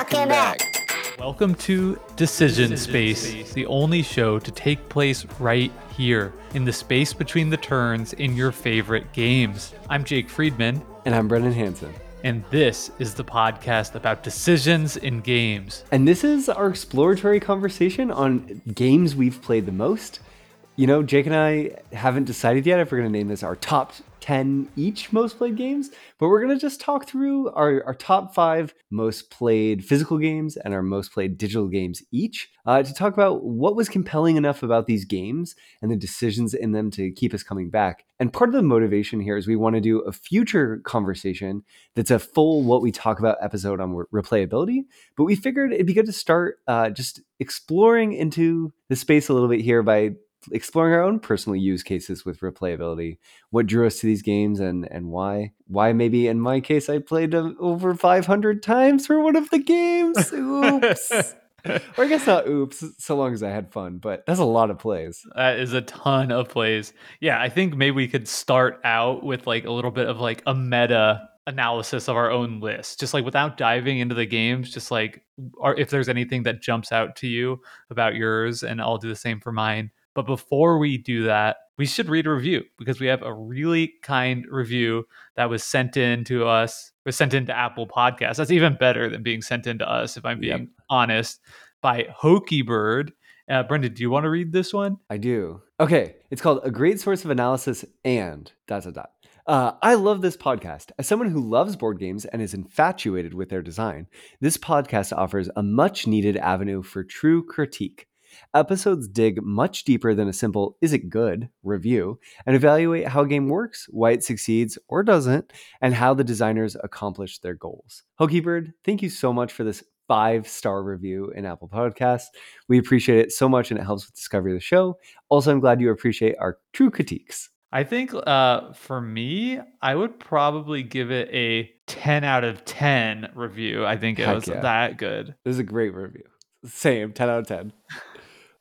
Talking Back. Welcome to Decision Space, the only show to take place right here in the space between the turns in your favorite games. I'm Jake Friedman, And I'm Brendan Hanson. and this is the podcast about decisions in games. And this is our exploratory conversation on games we've played the most. You know, Jake and I haven't decided yet if we're going to name this our top 10 each most played games, but we're going to just talk through our, our top five most played physical games and our most played digital games each uh, to talk about what was compelling enough about these games and the decisions in them to keep us coming back. And part of the motivation here is we want to do a future conversation that's a full what we talk about episode on re- replayability. But we figured it'd be good to start uh, just exploring into the space a little bit here by exploring our own personal use cases with replayability. What drew us to these games and and why? Why maybe in my case i played them over 500 times for one of the games? Oops. Or i guess not oops so long as i had fun but that's a lot of plays. That is a ton of plays. Yeah, I think maybe we could start out with like a little bit of like a meta analysis of our own list, just like without diving into the games, just like or if there's anything that jumps out to you about yours, and I'll do the same for mine. But before we do that, we should read a review because we have a really kind review that was sent in to us, was sent into Apple Podcasts. That's even better than being sent in to us, if I'm being Yep. honest, by Hokey Bird. Uh, Brendan, do you want to read this one? I do. Okay, it's called A Great Source of Analysis and dot dot dot. Uh, I love this podcast. As someone who loves board games and is infatuated with their design, this podcast offers a much needed avenue for true critique. Episodes dig much deeper than a simple is it good review and evaluate how a game works, why it succeeds or doesn't, and how the designers accomplish their goals. Hokey thank you so much for this five star review in Apple Podcasts. We appreciate it so much and it helps with discovery of the show. Also, I'm glad you appreciate our true critiques. I think uh, for me, I would probably give it a 10 out of 10 review. I think it Heck was yeah. that good. This is a great review. Same, 10 out of 10.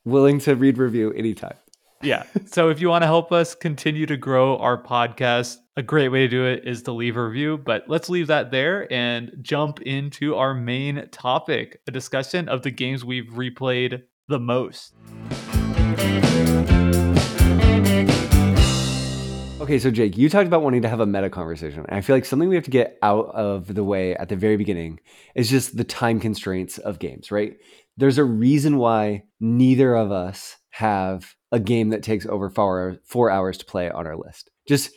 Willing to read review anytime. Yeah. so if you want to help us continue to grow our podcast, a great way to do it is to leave a review. But let's leave that there and jump into our main topic a discussion of the games we've replayed the most. Okay, so Jake, you talked about wanting to have a meta conversation. And I feel like something we have to get out of the way at the very beginning is just the time constraints of games, right? There's a reason why neither of us have a game that takes over four, four hours to play on our list. Just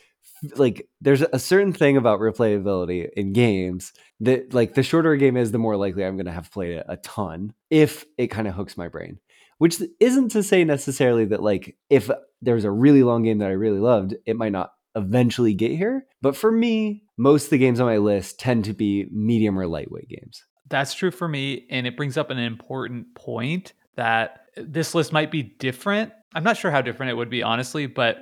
like there's a certain thing about replayability in games that like the shorter a game is, the more likely I'm going to have played it a ton if it kind of hooks my brain. Which isn't to say necessarily that like if there's a really long game that I really loved, it might not eventually get here. But for me, most of the games on my list tend to be medium or lightweight games. That's true for me. And it brings up an important point that this list might be different. I'm not sure how different it would be, honestly, but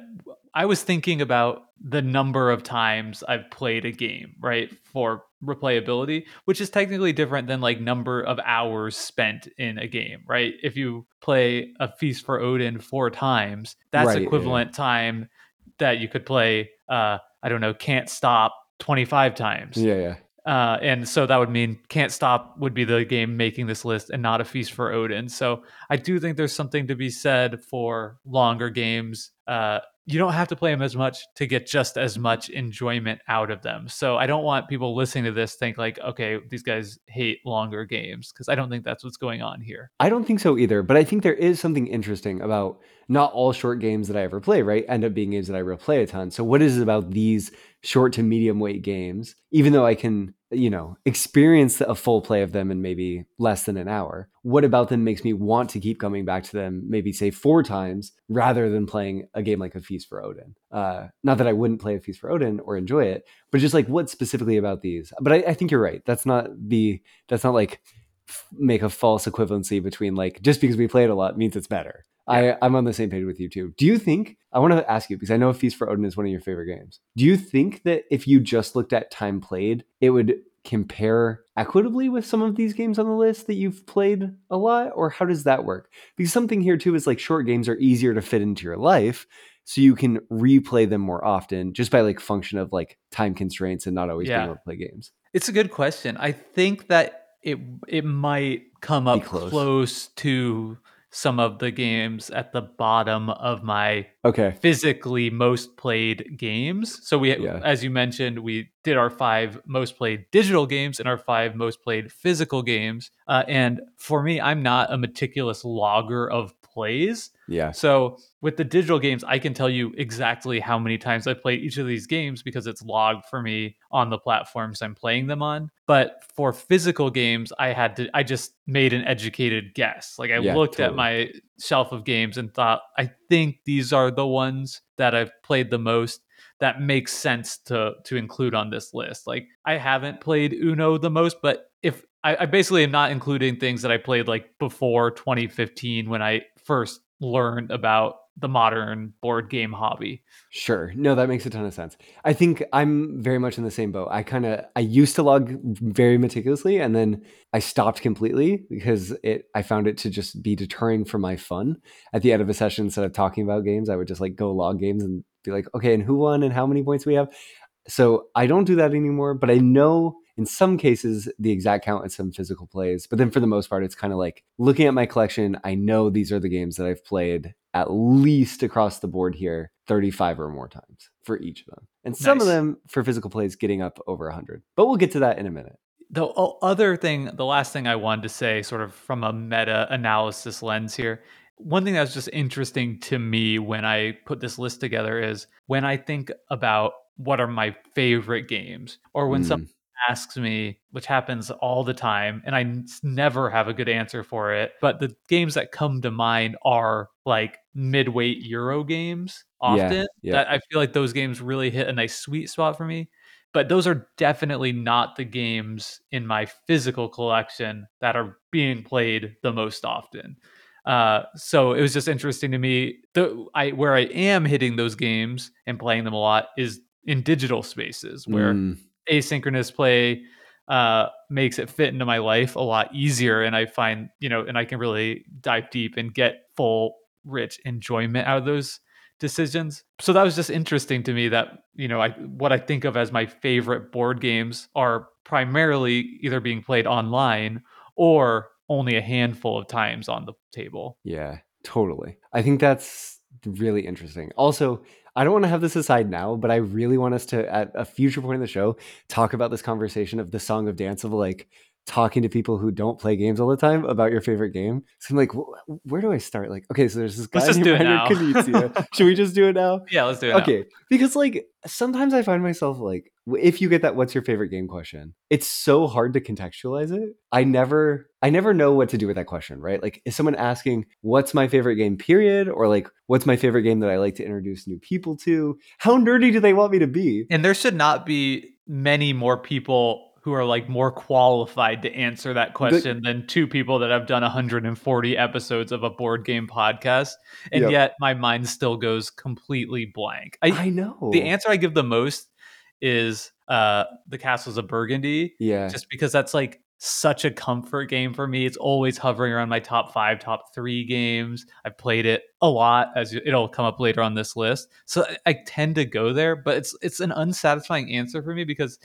I was thinking about the number of times I've played a game, right? For replayability, which is technically different than like number of hours spent in a game, right? If you play a Feast for Odin four times, that's Right, yeah. equivalent time that you could play uh I don't know, can't stop 25 times. Yeah, yeah. Uh, and so that would mean Can't Stop would be the game making this list and not a Feast for Odin. So I do think there's something to be said for longer games. Uh, you don't have to play them as much to get just as much enjoyment out of them. So I don't want people listening to this think like, okay, these guys hate longer games because I don't think that's what's going on here. I don't think so either, but I think there is something interesting about not all short games that I ever play, right? End up being games that I replay a ton. So what is it about these short to medium weight games, even though I can, you know, experience a full play of them in maybe less than an hour? What about them makes me want to keep coming back to them, maybe say four times rather than playing a game like a Feast for Odin? Uh, not that I wouldn't play a Feast for Odin or enjoy it, but just like what specifically about these? But I, I think you're right. That's not the, that's not like, make a false equivalency between like just because we play it a lot means it's better. I, I'm on the same page with you too. Do you think I want to ask you because I know Feast for Odin is one of your favorite games. Do you think that if you just looked at time played, it would compare equitably with some of these games on the list that you've played a lot, or how does that work? Because something here too is like short games are easier to fit into your life, so you can replay them more often just by like function of like time constraints and not always Yeah. being able to play games. It's a good question. I think that it it might come up close. close. to some of the games at the bottom of my Okay. physically most played games. So we Yeah. as you mentioned, we did our five most played digital games and our five most played physical games. Uh, and for me, I'm not a meticulous logger of plays. Yeah. So with the digital games, I can tell you exactly how many times I played each of these games because it's logged for me on the platforms I'm playing them on. But for physical games, I had to I just made an educated guess. Like I Yeah, looked at my shelf of games and thought, I think these are the ones that I've played the most that makes sense to to include on this list. Like I haven't played Uno the most, but if I, I basically am not including things that I played like before 2015 when I first learned about the modern board game hobby. Sure. No, that makes a ton of sense. I think I'm very much in the same boat. I kind of I used to log very meticulously and then I stopped completely because it I found it to just be deterring from my fun. At the end of a session instead of talking about games, I would just like go log games and be like, "Okay, and who won and how many points we have?" So, I don't do that anymore, but I know in some cases the exact count in some physical plays. But then for the most part, it's kind of like looking at my collection, I know these are the games that I've played at least across the board here 35 or more times for each of them. And some of them for physical plays getting up over 100. But we'll get to that in a minute. The other thing, the last thing I wanted to say, sort of from a meta analysis lens here, one thing that's just interesting to me when I put this list together is when I think about what are my favorite games, or when Mm, asks me, which happens all the time, and I never have a good answer for it. But the games that come to mind are like midweight Euro games often. yeah. That I feel like those games really hit a nice sweet spot for me. But those are definitely not the games in my physical collection that are being played the most often. Uh, so it was just interesting to me. The I where I am hitting those games and playing them a lot is in digital spaces where Mm, asynchronous play uh, makes it fit into my life a lot easier and i find you know and i can really dive deep and get full rich enjoyment out of those decisions so that was just interesting to me that you know i what i think of as my favorite board games are primarily either being played online or only a handful of times on the table yeah, totally. I think that's really interesting. Also, I don't want to have this aside now, but I really want us to, at a future point in the show, talk about this conversation of the song of dance of like talking to people who don't play games all the time about your favorite game. So I'm like, where do I start? Like, okay, so there's this guy Let's just do it now. Should we just do it now? yeah let's do it now. Okay, because like sometimes I find myself like, if you get that, what's your favorite game question? It's so hard to contextualize it. I never, I never know what to do with that question, right? Like, is someone asking, "What's my favorite game?" Period, or like, "What's my favorite game that I like to introduce new people to?" How nerdy do they want me to be? And there should not be many more people who are like more qualified to answer that question than two people that have done 140 episodes of a board game podcast. And Yep. yet my mind still goes completely blank. I, I know the answer I give the most is uh the Castles of Burgundy, Yeah, just because that's like such a comfort game for me. It's always hovering around my top five, top three games. I've played it a lot, as it'll come up later on this list. So I- I tend to go there, but it's it's an unsatisfying answer for me because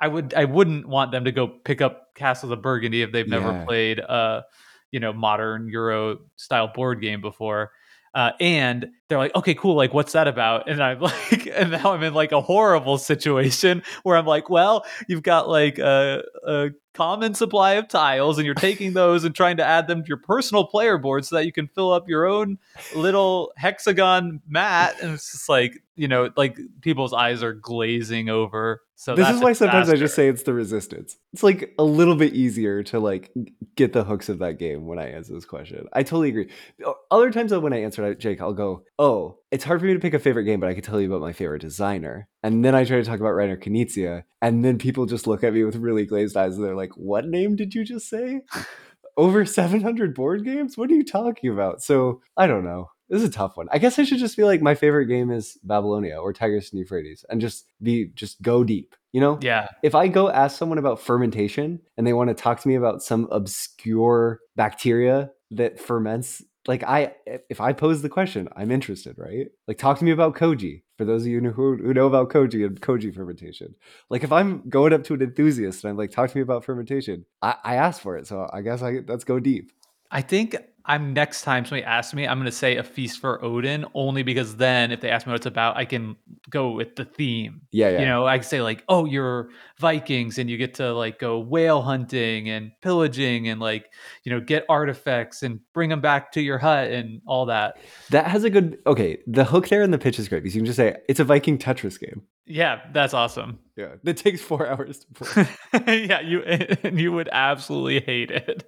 I would I wouldn't want them to go pick up Castles of Burgundy if they've never Yeah. played a you know modern Euro style board game before. Uh, and they're like, okay, cool. Like, what's that about? And I'm like, and now I'm in like a horrible situation where I'm like, well, you've got like a, a common supply of tiles, and you're taking those and trying to add them to your personal player board so that you can fill up your own little hexagon mat. And it's just like, you know, like people's eyes are glazing over. So this is why sometimes I just say it's the resistance. It's like a little bit easier to like get the hooks of that game when I answer this question. I totally agree. Other times though, when I answer it, Jake, I'll go, "Oh, it's hard for me to pick a favorite game, but I could tell you about my favorite designer." And then I try to talk about Reiner Knizia, and then people just look at me with really glazed eyes, and they're like, "What name did you just say? Over seven hundred board games? What are you talking about?" So I don't know. This is a tough one. I guess I should just be like, my favorite game is Babylonia or Tigris and Euphrates, and just be just go deep. You know, Yeah. if I go ask someone about fermentation and they want to talk to me about some obscure bacteria that ferments like I if I pose the question, I'm interested, right? Like talk to me about koji. For those of you who, who know about koji and koji fermentation, like if I'm going up to an enthusiast and I'm like, talk to me about fermentation, I, I ask for it. So I guess I let's go deep. I think I'm next time somebody asks me, I'm going to say a feast for Odin only because then if they ask me what it's about, I can go with the theme. Yeah, yeah. You know, I can say like, oh, you're Vikings and you get to like go whale hunting and pillaging and like, you know, get artifacts and bring them back to your hut and all that. That has a good okay. The hook there in the pitch is great because you can just say it's a Viking Tetris game. Yeah, that's awesome. Yeah, that takes four hours to play. yeah, you you would absolutely hate it.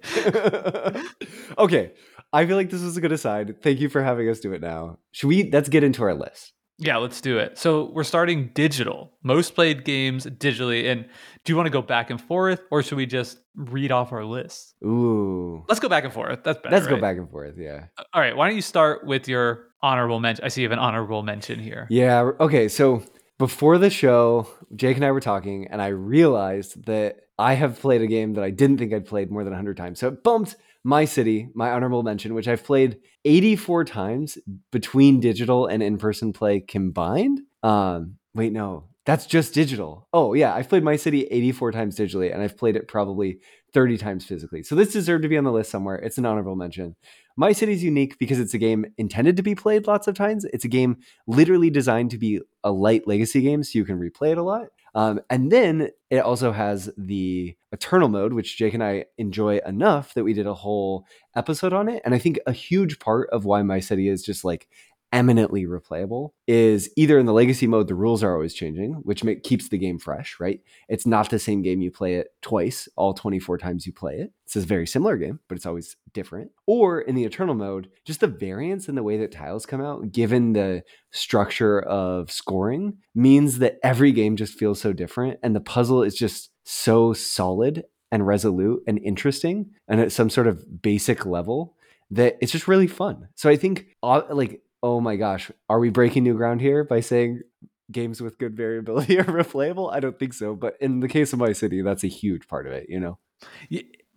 okay, I feel like this was a good aside. Thank you for having us do it now. Should we? Let's get into our list. Yeah, let's do it. So we're starting digital, most played games digitally. And do you want to go back and forth, or should we just read off our list? Ooh, let's go back and forth. That's better. Let's right? go back and forth. Yeah. All right. Why don't you start with your honorable mention? I see you have an honorable mention here. Yeah. Okay. So before the show, Jake and I were talking, and I realized that I have played a game that I didn't think I'd played more than 100 times. So it bumped My City, my honorable mention, which I've played 84 times between digital and in person play combined. Um, wait, no, that's just digital. Oh, yeah, I've played My City 84 times digitally, and I've played it probably 30 times physically. So this deserved to be on the list somewhere. It's an honorable mention. My City is unique because it's a game intended to be played lots of times. It's a game literally designed to be a light legacy game, so you can replay it a lot. Um, and then it also has the Eternal mode, which Jake and I enjoy enough that we did a whole episode on it. And I think a huge part of why My City is just like eminently replayable is either in the legacy mode the rules are always changing which make, keeps the game fresh right? It's not the same game you play it twice all 24 times you play it. It's a very similar game but it's always different. Or in the eternal mode just the variance in the way that tiles come out given the structure of scoring means that every game just feels so different and the puzzle is just so solid and resolute and interesting and at some sort of basic level that it's just really fun. So I think uh, like oh my gosh, are we breaking new ground here by saying games with good variability are replayable? I don't think so. But in the case of My City, that's a huge part of it, you know?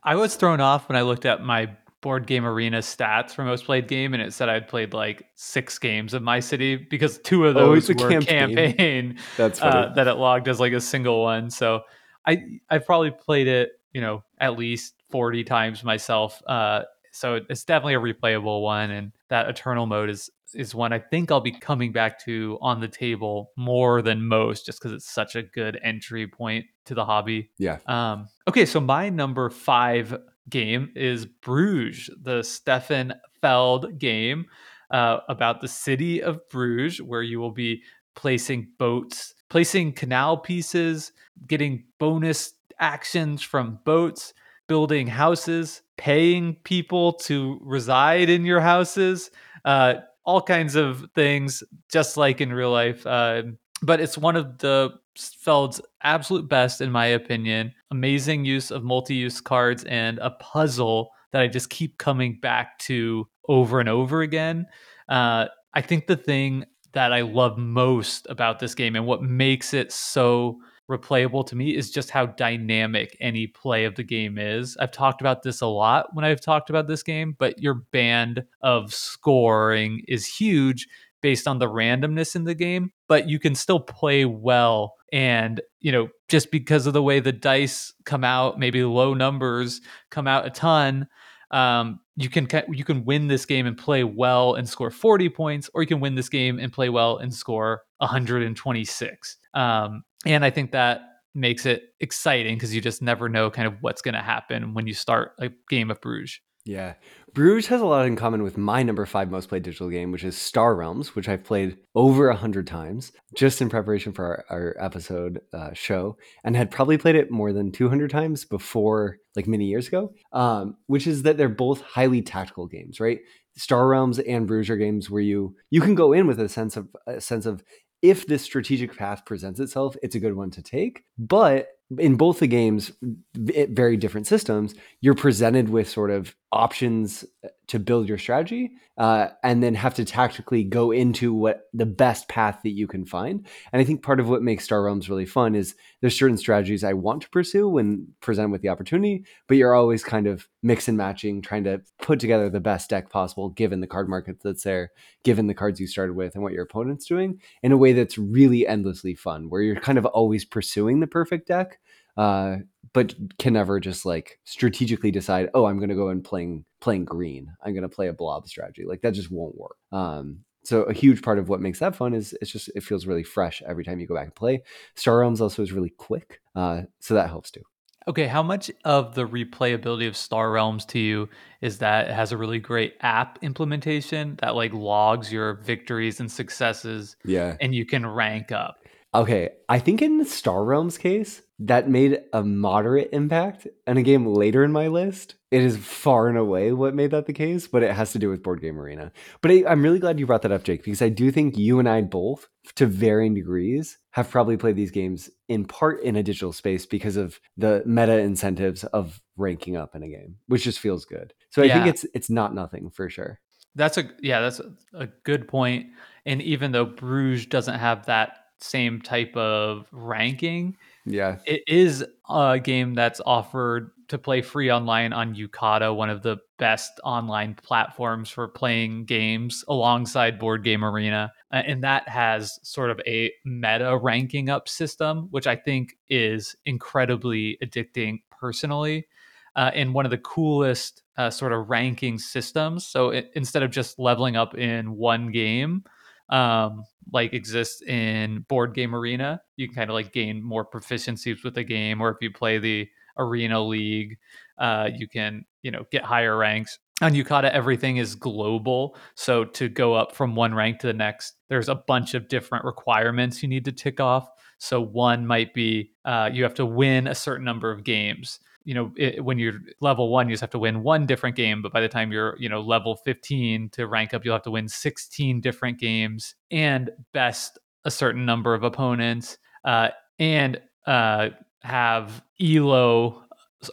I was thrown off when I looked at my board game arena stats for most played game and it said I'd played like six games of My City because two of oh, those oh, were campaign, campaign that's uh, that it logged as like a single one. So I I've probably played it, you know, at least 40 times myself. Uh, so it's definitely a replayable one and that eternal mode is is one I think I'll be coming back to on the table more than most, just because it's such a good entry point to the hobby. Yeah. Um, okay, so my number five game is Bruges, the Stefan Feld game uh, about the city of Bruges, where you will be placing boats, placing canal pieces, getting bonus actions from boats, building houses, paying people to reside in your houses. Uh, all kinds of things, just like in real life. Uh, but it's one of the Feld's absolute best, in my opinion. Amazing use of multi use cards and a puzzle that I just keep coming back to over and over again. Uh, I think the thing that I love most about this game and what makes it so replayable to me is just how dynamic any play of the game is. I've talked about this a lot when I've talked about this game, but your band of scoring is huge based on the randomness in the game, but you can still play well. And, you know, just because of the way the dice come out, maybe low numbers come out a ton, um, you can you can win this game and play well and score 40 points, or you can win this game and play well and score 126. Um, and I think that makes it exciting because you just never know kind of what's going to happen when you start a game of Bruges. Yeah. Bruges has a lot in common with my number five most played digital game, which is Star Realms, which I've played over a hundred times just in preparation for our, our episode uh, show, and had probably played it more than 200 times before, like many years ago. Um, which is that they're both highly tactical games, right? Star Realms and Bruges are games where you you can go in with a sense of a sense of if this strategic path presents itself, it's a good one to take. But in both the games, very different systems, you're presented with sort of options uh, to build your strategy uh, and then have to tactically go into what the best path that you can find. And I think part of what makes Star Realms really fun is there's certain strategies I want to pursue when presented with the opportunity, but you're always kind of mix and matching, trying to put together the best deck possible given the card market that's there, given the cards you started with and what your opponent's doing in a way that's really endlessly fun, where you're kind of always pursuing the perfect deck. Uh, but can never just like strategically decide, oh, I'm going to go and playing playing green. I'm going to play a blob strategy. Like that just won't work. Um, so a huge part of what makes that fun is it's just it feels really fresh every time you go back and play. Star Realms also is really quick, uh, so that helps too. Okay, how much of the replayability of Star Realms to you is that it has a really great app implementation that like logs your victories and successes, Yeah. and you can rank up. Okay, I think in the Star Realms case, that made a moderate impact. And a game later in my list, it is far and away what made that the case, but it has to do with Board Game Arena. But I, I'm really glad you brought that up, Jake, because I do think you and I both, to varying degrees, have probably played these games in part in a digital space because of the meta incentives of ranking up in a game, which just feels good. So I think it's it's not nothing for sure. That's a yeah, that's a, a good point. And even though Bruges doesn't have that same type of ranking, Yeah. it is a game that's offered to play free online on Yucata, one of the best online platforms for playing games alongside Board Game Arena. And that has sort of a meta ranking up system, which I think is incredibly addicting personally. Uh, and one of the coolest uh, sort of ranking systems. So it, instead of just leveling up in one game, um, like exists in Board Game Arena. You can kind of like gain more proficiencies with the game, or if you play the Arena League, uh, you can you know get higher ranks. On Yucata, everything is global. So to go up from one rank to the next, there's a bunch of different requirements you need to tick off. So one might be uh, you have to win a certain number of games you know it, when you're level one you just have to win one different game but by the time you're you know level 15 to rank up you'll have to win 16 different games and best a certain number of opponents uh, and uh, have elo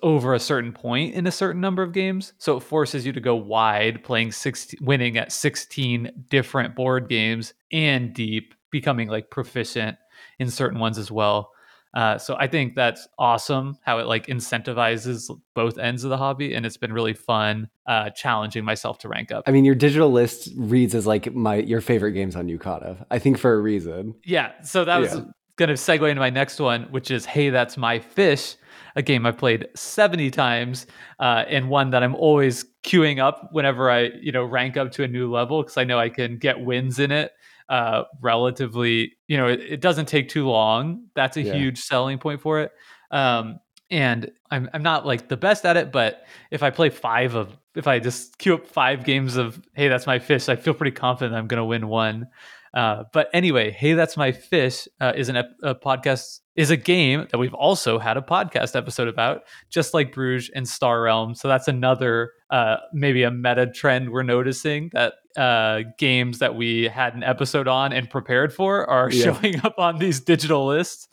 over a certain point in a certain number of games. So it forces you to go wide playing 16 winning at 16 different board games and deep becoming like proficient in certain ones as well uh, so I think that's awesome how it like incentivizes both ends of the hobby, and it's been really fun uh, challenging myself to rank up. I mean, your digital list reads as like my your favorite games on Yucata. I think for a reason. Yeah, so that was Yeah. going to segue into my next one, which is Hey, That's My Fish, a game I've played 70 times, uh, and one that I'm always queuing up whenever I, you know, rank up to a new level because I know I can get wins in it uh, relatively, you know, it, it doesn't take too long. That's a Yeah. huge selling point for it. Um, and I'm, I'm not like the best at it, but if I play five of, if I just queue up five games of, hey, that's my fish, I feel pretty confident I'm going to win one. Uh, but anyway, hey, that's my fish uh, is an ep- a podcast is a game that we've also had a podcast episode about, just like Bruges and Star Realm. So that's another uh, maybe a meta trend we're noticing that uh, games that we had an episode on and prepared for are Yeah. showing up on these digital lists.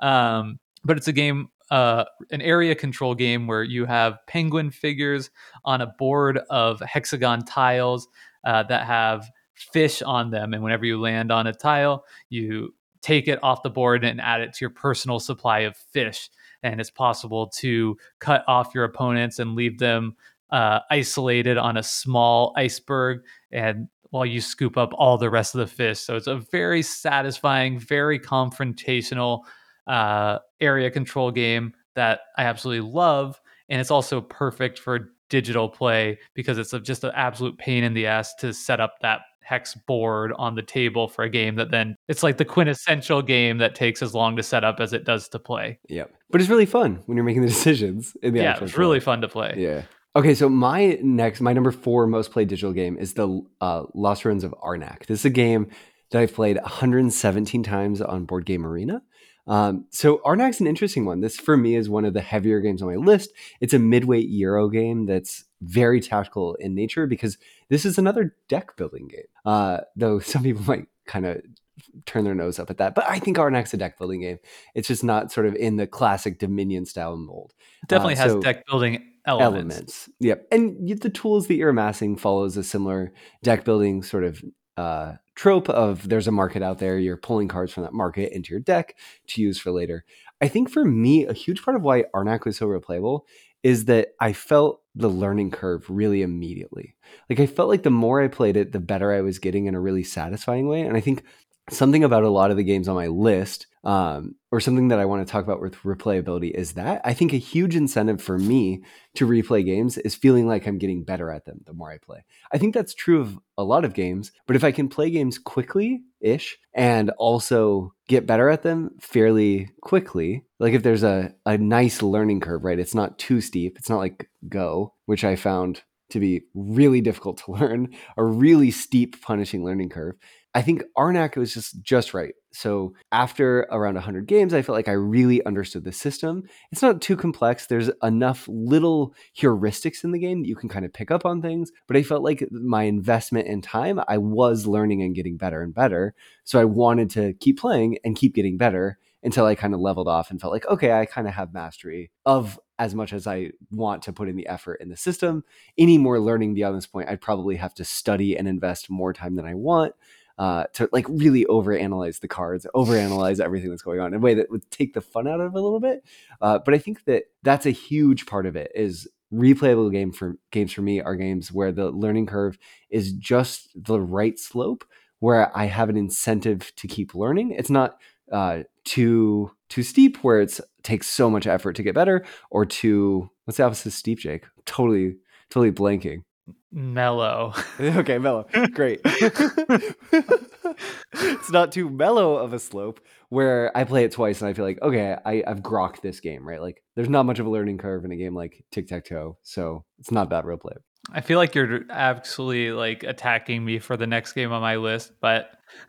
Um, but it's a game, uh, an area control game where you have penguin figures on a board of hexagon tiles uh, that have fish on them. And whenever you land on a tile, you take it off the board and add it to your personal supply of fish. And it's possible to cut off your opponents and leave them uh, isolated on a small iceberg. And while you scoop up all the rest of the fish. So it's a very satisfying, very confrontational uh, area control game that I absolutely love. And it's also perfect for digital play because it's a, just an absolute pain in the ass to set up that hex board on the table for a game that then it's like the quintessential game that takes as long to set up as it does to play. Yep. But it's really fun when you're making the decisions in the yeah, it's really fun to play. Yeah. Okay, so my next, my number four most played digital game is the uh, Lost Ruins of Arnak. This is a game that I've played 117 times on Board Game Arena. Um, so Arnak's an interesting one. This for me is one of the heavier games on my list. It's a midweight Euro game that's very tactical in nature because this is another deck building game. Uh, though some people might kind of turn their nose up at that, but I think Arnak's a deck building game. It's just not sort of in the classic Dominion style mold. Definitely Uh, has so- deck building elements. elements. Yep. And the tools that you're amassing follows a similar deck building sort of uh, trope of there's a market out there, you're pulling cards from that market into your deck to use for later. I think for me, a huge part of why Arnak was so replayable is that I felt the learning curve really immediately. Like I felt like the more I played it, the better I was getting in a really satisfying way. And I think something about a lot of the games on my list um, or something that I want to talk about with replayability is that I think a huge incentive for me to replay games is feeling like I'm getting better at them the more I play. I think that's true of a lot of games, but if I can play games quickly ish and also get better at them fairly quickly, like if there's a, a nice learning curve, right? It's not too steep. It's not like Go, which I found to be really difficult to learn, a really steep punishing learning curve. I think Arnak was just just right. So after around 100 games, I felt like I really understood the system. It's not too complex. There's enough little heuristics in the game that you can kind of pick up on things. But I felt like my investment in time, I was learning and getting better and better. So I wanted to keep playing and keep getting better until I kind of leveled off and felt like, okay, I kind of have mastery of as much as I want to put in the effort in the system. Any more learning beyond this point, I'd probably have to study and invest more time than I want uh, to like really overanalyze the cards, overanalyze everything that's going on in a way that would take the fun out of it a little bit. Uh, but I think that that's a huge part of it is replayable game for games for me are games where the learning curve is just the right slope where I have an incentive to keep learning. It's not uh, too too steep where it takes so much effort to get better, or too what's the opposite of steep, Jake? Totally, totally blanking mellow. okay, mellow. Great. it's not too mellow of a slope where I play it twice and I feel like, okay, I, I've grokked this game, right? Like there's not much of a learning curve in a game like tic tac toe. So it's not that real play. I feel like you're absolutely like attacking me for the next game on my list, but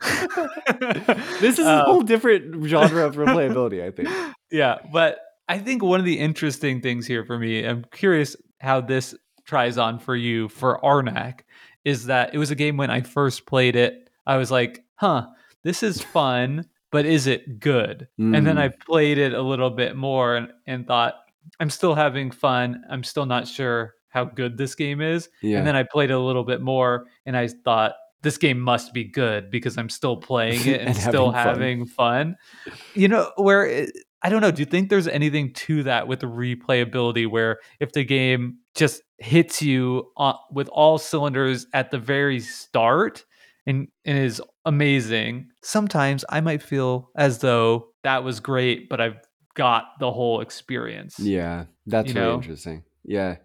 this is a uh, whole different genre of replayability, I think. Yeah, but I think one of the interesting things here for me, I'm curious how this tries on for you for Arnak is that it was a game when I first played it, I was like, huh, this is fun, but is it good? Mm. And then I mm. played it a little bit more and, and thought, I'm still having fun. I'm still not sure how good this game is. Yeah. And then I played it a little bit more and I thought, this game must be good because I'm still playing it and, and still having fun. having fun. You know, where it, I don't know. Do you think there's anything to that with the replayability where if the game just hits you on, with all cylinders at the very start and, and is amazing, sometimes I might feel as though that was great, but I've got the whole experience. Yeah, that's you really know? interesting. Yeah.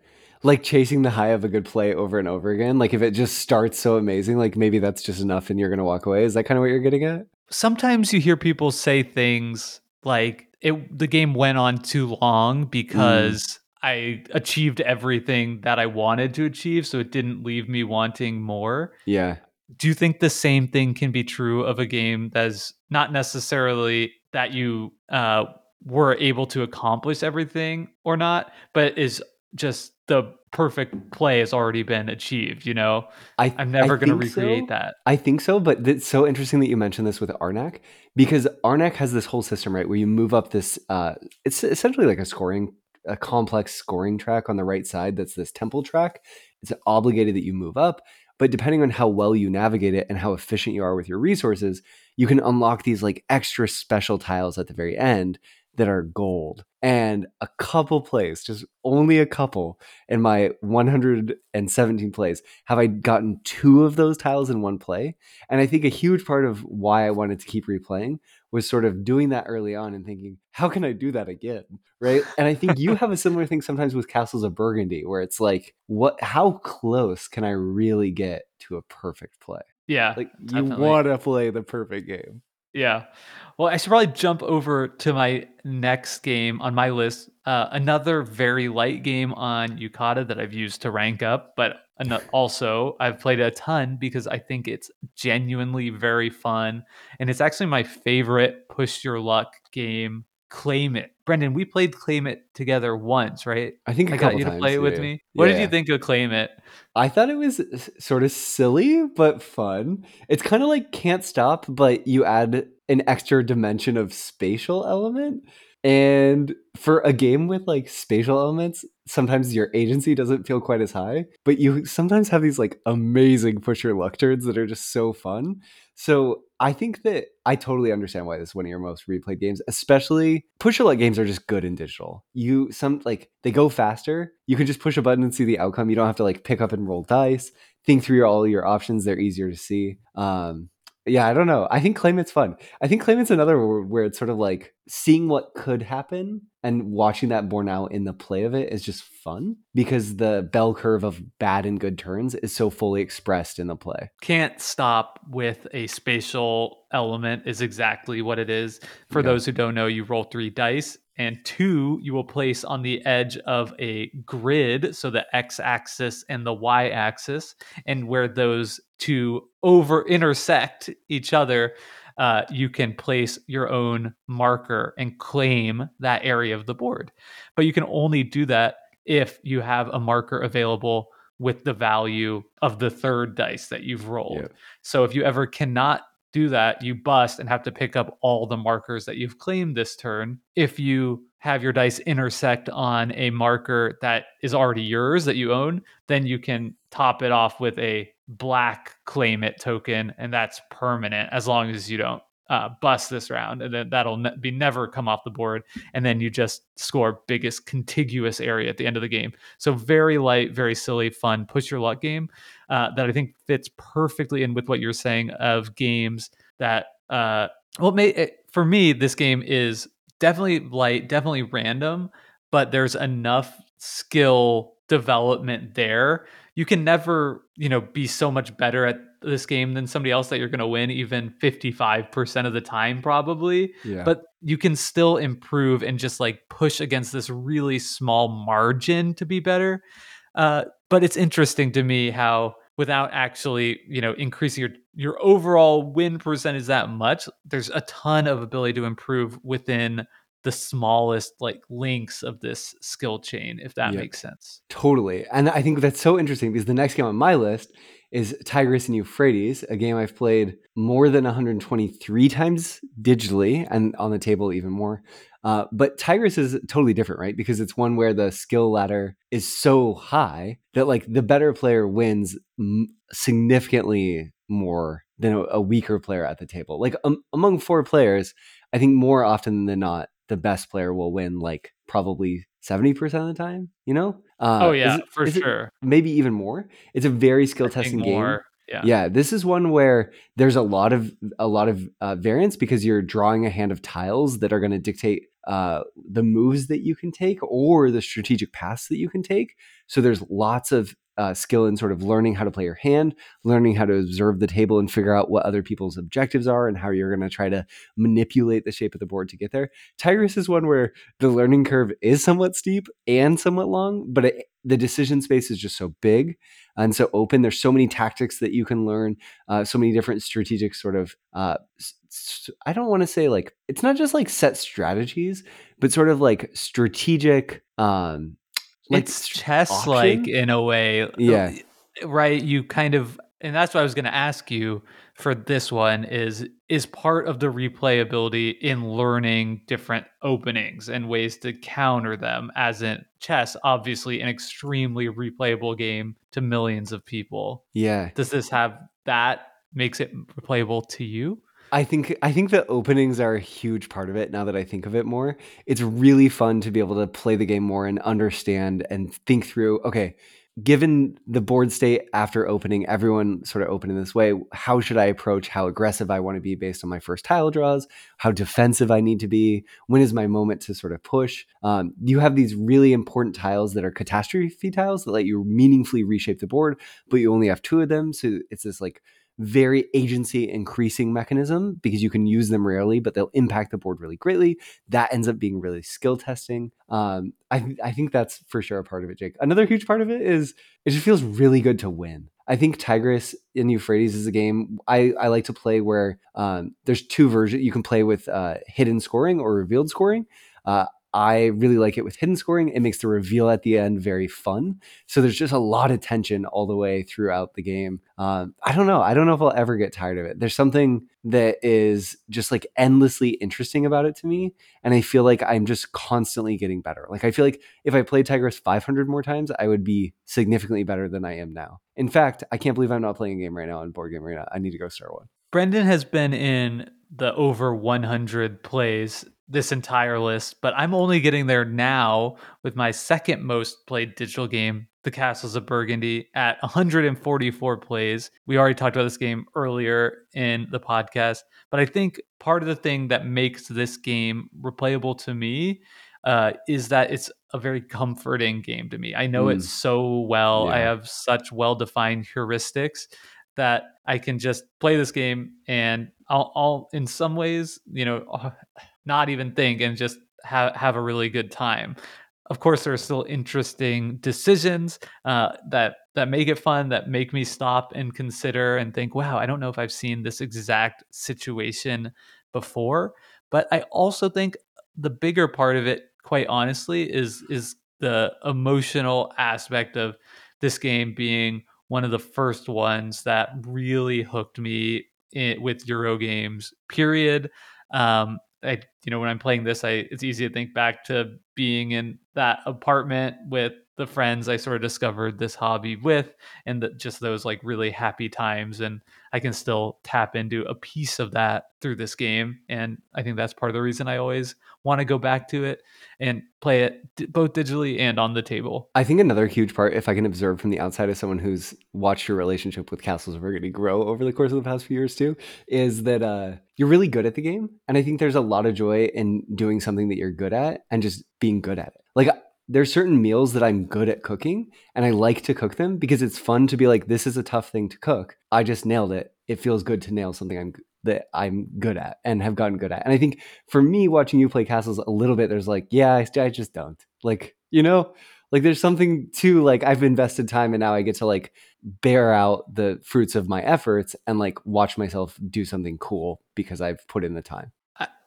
Like chasing the high of a good play over and over again. Like if it just starts so amazing, like maybe that's just enough and you're going to walk away. Is that kind of what you're getting at? Sometimes you hear people say things like it the game went on too long mm. because mm. I achieved everything that I wanted to achieve, so it didn't leave me wanting more. Yeah. Do you think the same thing can be true of a game that's not necessarily that you uh, were able to accomplish everything or not, but is just the perfect play has already been achieved you know I, i'm never going to recreate so. that i think so but it's so interesting that you mentioned this with arnak because arnak has this whole system right where you move up this uh it's essentially like a scoring a complex scoring track on the right side that's this temple track it's obligated that you move up but depending on how well you navigate it and how efficient you are with your resources you can unlock these like extra special tiles at the very end that are gold and a couple plays, just only a couple in my 117 plays, have I gotten two of those tiles in one play. And I think a huge part of why I wanted to keep replaying was sort of doing that early on and thinking, how can I do that again? Right. And I think you have a similar thing sometimes with Castles of Burgundy, where it's like, what, how close can I really get to a perfect play? Yeah. Like you want to play the perfect game. Yeah. Well, I should probably jump over to my next game on my list. Uh, another very light game on Yucata that I've used to rank up, but also I've played a ton because I think it's genuinely very fun. And it's actually my favorite push your luck game Claim It. Brendan, we played Claim It together once, right? I think I got you to play it with me. What yeah. did you think of Claim It? I thought it was sort of silly but fun. It's kind of like Can't Stop, but you add an extra dimension of spatial element. And for a game with like spatial elements, sometimes your agency doesn't feel quite as high, but you sometimes have these like amazing push your luck turns that are just so fun. So I think that I totally understand why this is one of your most replayed games, especially push luck games are just good in digital. You some like they go faster. You can just push a button and see the outcome. You don't have to like pick up and roll dice, think through all your options. They're easier to see. Um, yeah, I don't know. I think claim it's fun. I think claim it's another word where it's sort of like seeing what could happen and watching that borne out in the play of it is just fun because the bell curve of bad and good turns is so fully expressed in the play. Can't stop with a spatial element is exactly what it is. For Yeah. those who don't know, you roll three dice and two you will place on the edge of a grid, so the x axis and the y axis, and where those two over intersect each other, uh, you can place your own marker and claim that area of the board. But you can only do that if you have a marker available with the value of the third dice that you've rolled. Yeah. So if you ever cannot do that, you bust and have to pick up all the markers that you've claimed this turn. If you have your dice intersect on a marker that is already yours that you own, then you can top it off with a black claim it token, and that's permanent as long as you don't uh, bust this round, and then that'll ne- be never come off the board. And then you just score biggest contiguous area at the end of the game. So very light, very silly, fun, push your luck game uh, that I think fits perfectly in with what you're saying of games that uh, well, may, it, for me, this game is definitely light, definitely random, but there's enough skill development there. You can never, you know, be so much better at this game than somebody else that you're going to win even 55% of the time probably Yeah. but you can still improve and just like push against this really small margin to be better uh, but it's interesting to me how without actually you know increasing your your overall win percentage that much there's a ton of ability to improve within the smallest like links of this skill chain if that Yep. makes sense Totally. And I think that's so interesting because the next game on my list is Tigris and Euphrates, a game I've played more than 123 times digitally and on the table even more. Uh, but Tigris is totally different, right? Because it's one where the skill ladder is so high that like the better player wins m- significantly more than a, a weaker player at the table. Like um, among four players, I think more often than not, the best player will win like probably 70% of the time, you know? Uh, oh yeah it- for is it sure maybe even more. It's a very skill testing game. yeah Yeah, this is one where there's a lot of a lot of uh, variance because you're drawing a hand of tiles that are going to dictate uh, the moves that you can take or the strategic paths that you can take. So there's lots of uh, skill in sort of learning how to play your hand, learning how to observe the table and figure out what other people's objectives are and how you're going to try to manipulate the shape of the board to get there. Tigris is one where the learning curve is somewhat steep and somewhat long, but it, the decision space is just so big and so open. There's so many tactics that you can learn, uh, so many different strategic sort of. Uh, I don't want to say like it's not just like set strategies, but sort of like strategic. Um, like it's chess like in a way Yeah. right you kind of and that's what i was going to ask you for this one is is part of the replayability in learning different openings and ways to counter them as in chess obviously an extremely replayable game to millions of people yeah. does this have that makes it replayable to you I think I think the openings are a huge part of it now that I think of it more. It's really fun to be able to play the game more and understand and think through, okay, given the board state after opening, everyone sort of open in this way, how should I approach how aggressive I want to be based on my first tile draws, how defensive I need to be, when is my moment to sort of push. Um, you have these really important tiles that are catastrophe tiles that let you meaningfully reshape the board, but you only have two of them. So it's this like very agency increasing mechanism because you can use them rarely, but they'll impact the board really greatly. That ends up being really skill testing. Um, I, th- I think that's for sure a part of it, Jake. Another huge part of it is it just feels really good to win. I think Tigris and Euphrates is a game I, I like to play where um, there's two versions. You can play with uh, hidden scoring or revealed scoring. Uh, I really like it with hidden scoring. It makes the reveal at the end very fun. So there's just a lot of tension all the way throughout the game. Um, I don't know. I don't know if I'll ever get tired of it. There's something that is just like endlessly interesting about it to me. And I feel like I'm just constantly getting better. Like I feel like if I played Tigris 500 more times, I would be significantly better than I am now. In fact, I can't believe I'm not playing a game right now on Board Game Arena. I need to go start one. Brendan has been in the over 100 plays this entire list, but I'm only getting there now with my second most played digital game, The Castles of Burgundy, at 144 plays. We already talked about this game earlier in the podcast, but I think part of the thing that makes this game replayable to me uh, is that it's a very comforting game to me. I know mm. it so well. Yeah. I have such well defined heuristics that I can just play this game and I'll, I'll in some ways, you know, not even think and just have have a really good time. Of course, there are still interesting decisions uh, that that make it fun, that make me stop and consider and think, "Wow, I don't know if I've seen this exact situation before." But I also think the bigger part of it, quite honestly, is is the emotional aspect of this game being one of the first ones that really hooked me in, with Euro games. Period. Um, I, you know, when I'm playing this, I it's easy to think back to being in that apartment with the friends I sort of discovered this hobby with, and the, just those like really happy times. And I can still tap into a piece of that through this game. And I think that's part of the reason I always want to go back to it and play it both digitally and on the table. I think another huge part, if I can observe from the outside as someone who's watched your relationship with Castles of Burgundy grow over the course of the past few years too, is that uh, you're really good at the game. And I think there's a lot of joy in doing something that you're good at and just being good at it. Like there's certain meals that I'm good at cooking and I like to cook them because it's fun to be like, this is a tough thing to cook. I just nailed it. It feels good to nail something I'm that I'm good at and have gotten good at. And I think for me, watching you play castles a little bit, there's like, yeah, I, I just don't like, you know, like there's something to like I've invested time and now I get to like bear out the fruits of my efforts and like watch myself do something cool because I've put in the time.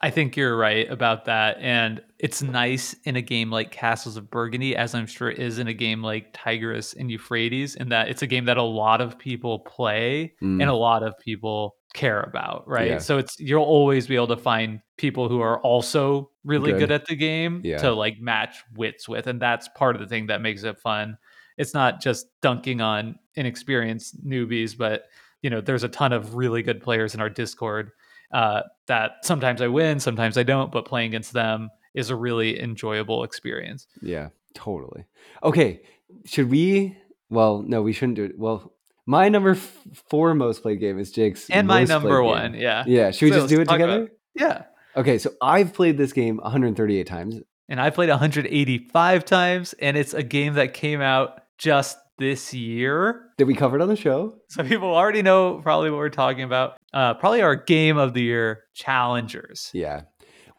I think you're right about that. And it's nice in a game like Castles of Burgundy, as I'm sure it is in a game like Tigris and Euphrates, in that it's a game that a lot of people play mm. and a lot of people care about, right? Yeah. So it's you'll always be able to find people who are also really good, good at the game yeah. to like match wits with. And that's part of the thing that makes it fun. It's not just dunking on inexperienced newbies, but you know, there's a ton of really good players in our Discord uh, that sometimes I win, sometimes I don't, but playing against them is a really enjoyable experience. Yeah, totally. Okay, should we? Well, no, we shouldn't do it. Well, my number f- four most played game is Jake's, and my number one. Game. Yeah, yeah. Should we so just do it together? Yeah. Okay, so I've played this game 138 times, and I played 185 times, and it's a game that came out just this year. Did we cover it on the show? So people already know probably what we're talking about. Uh, probably our game of the year challengers. Yeah.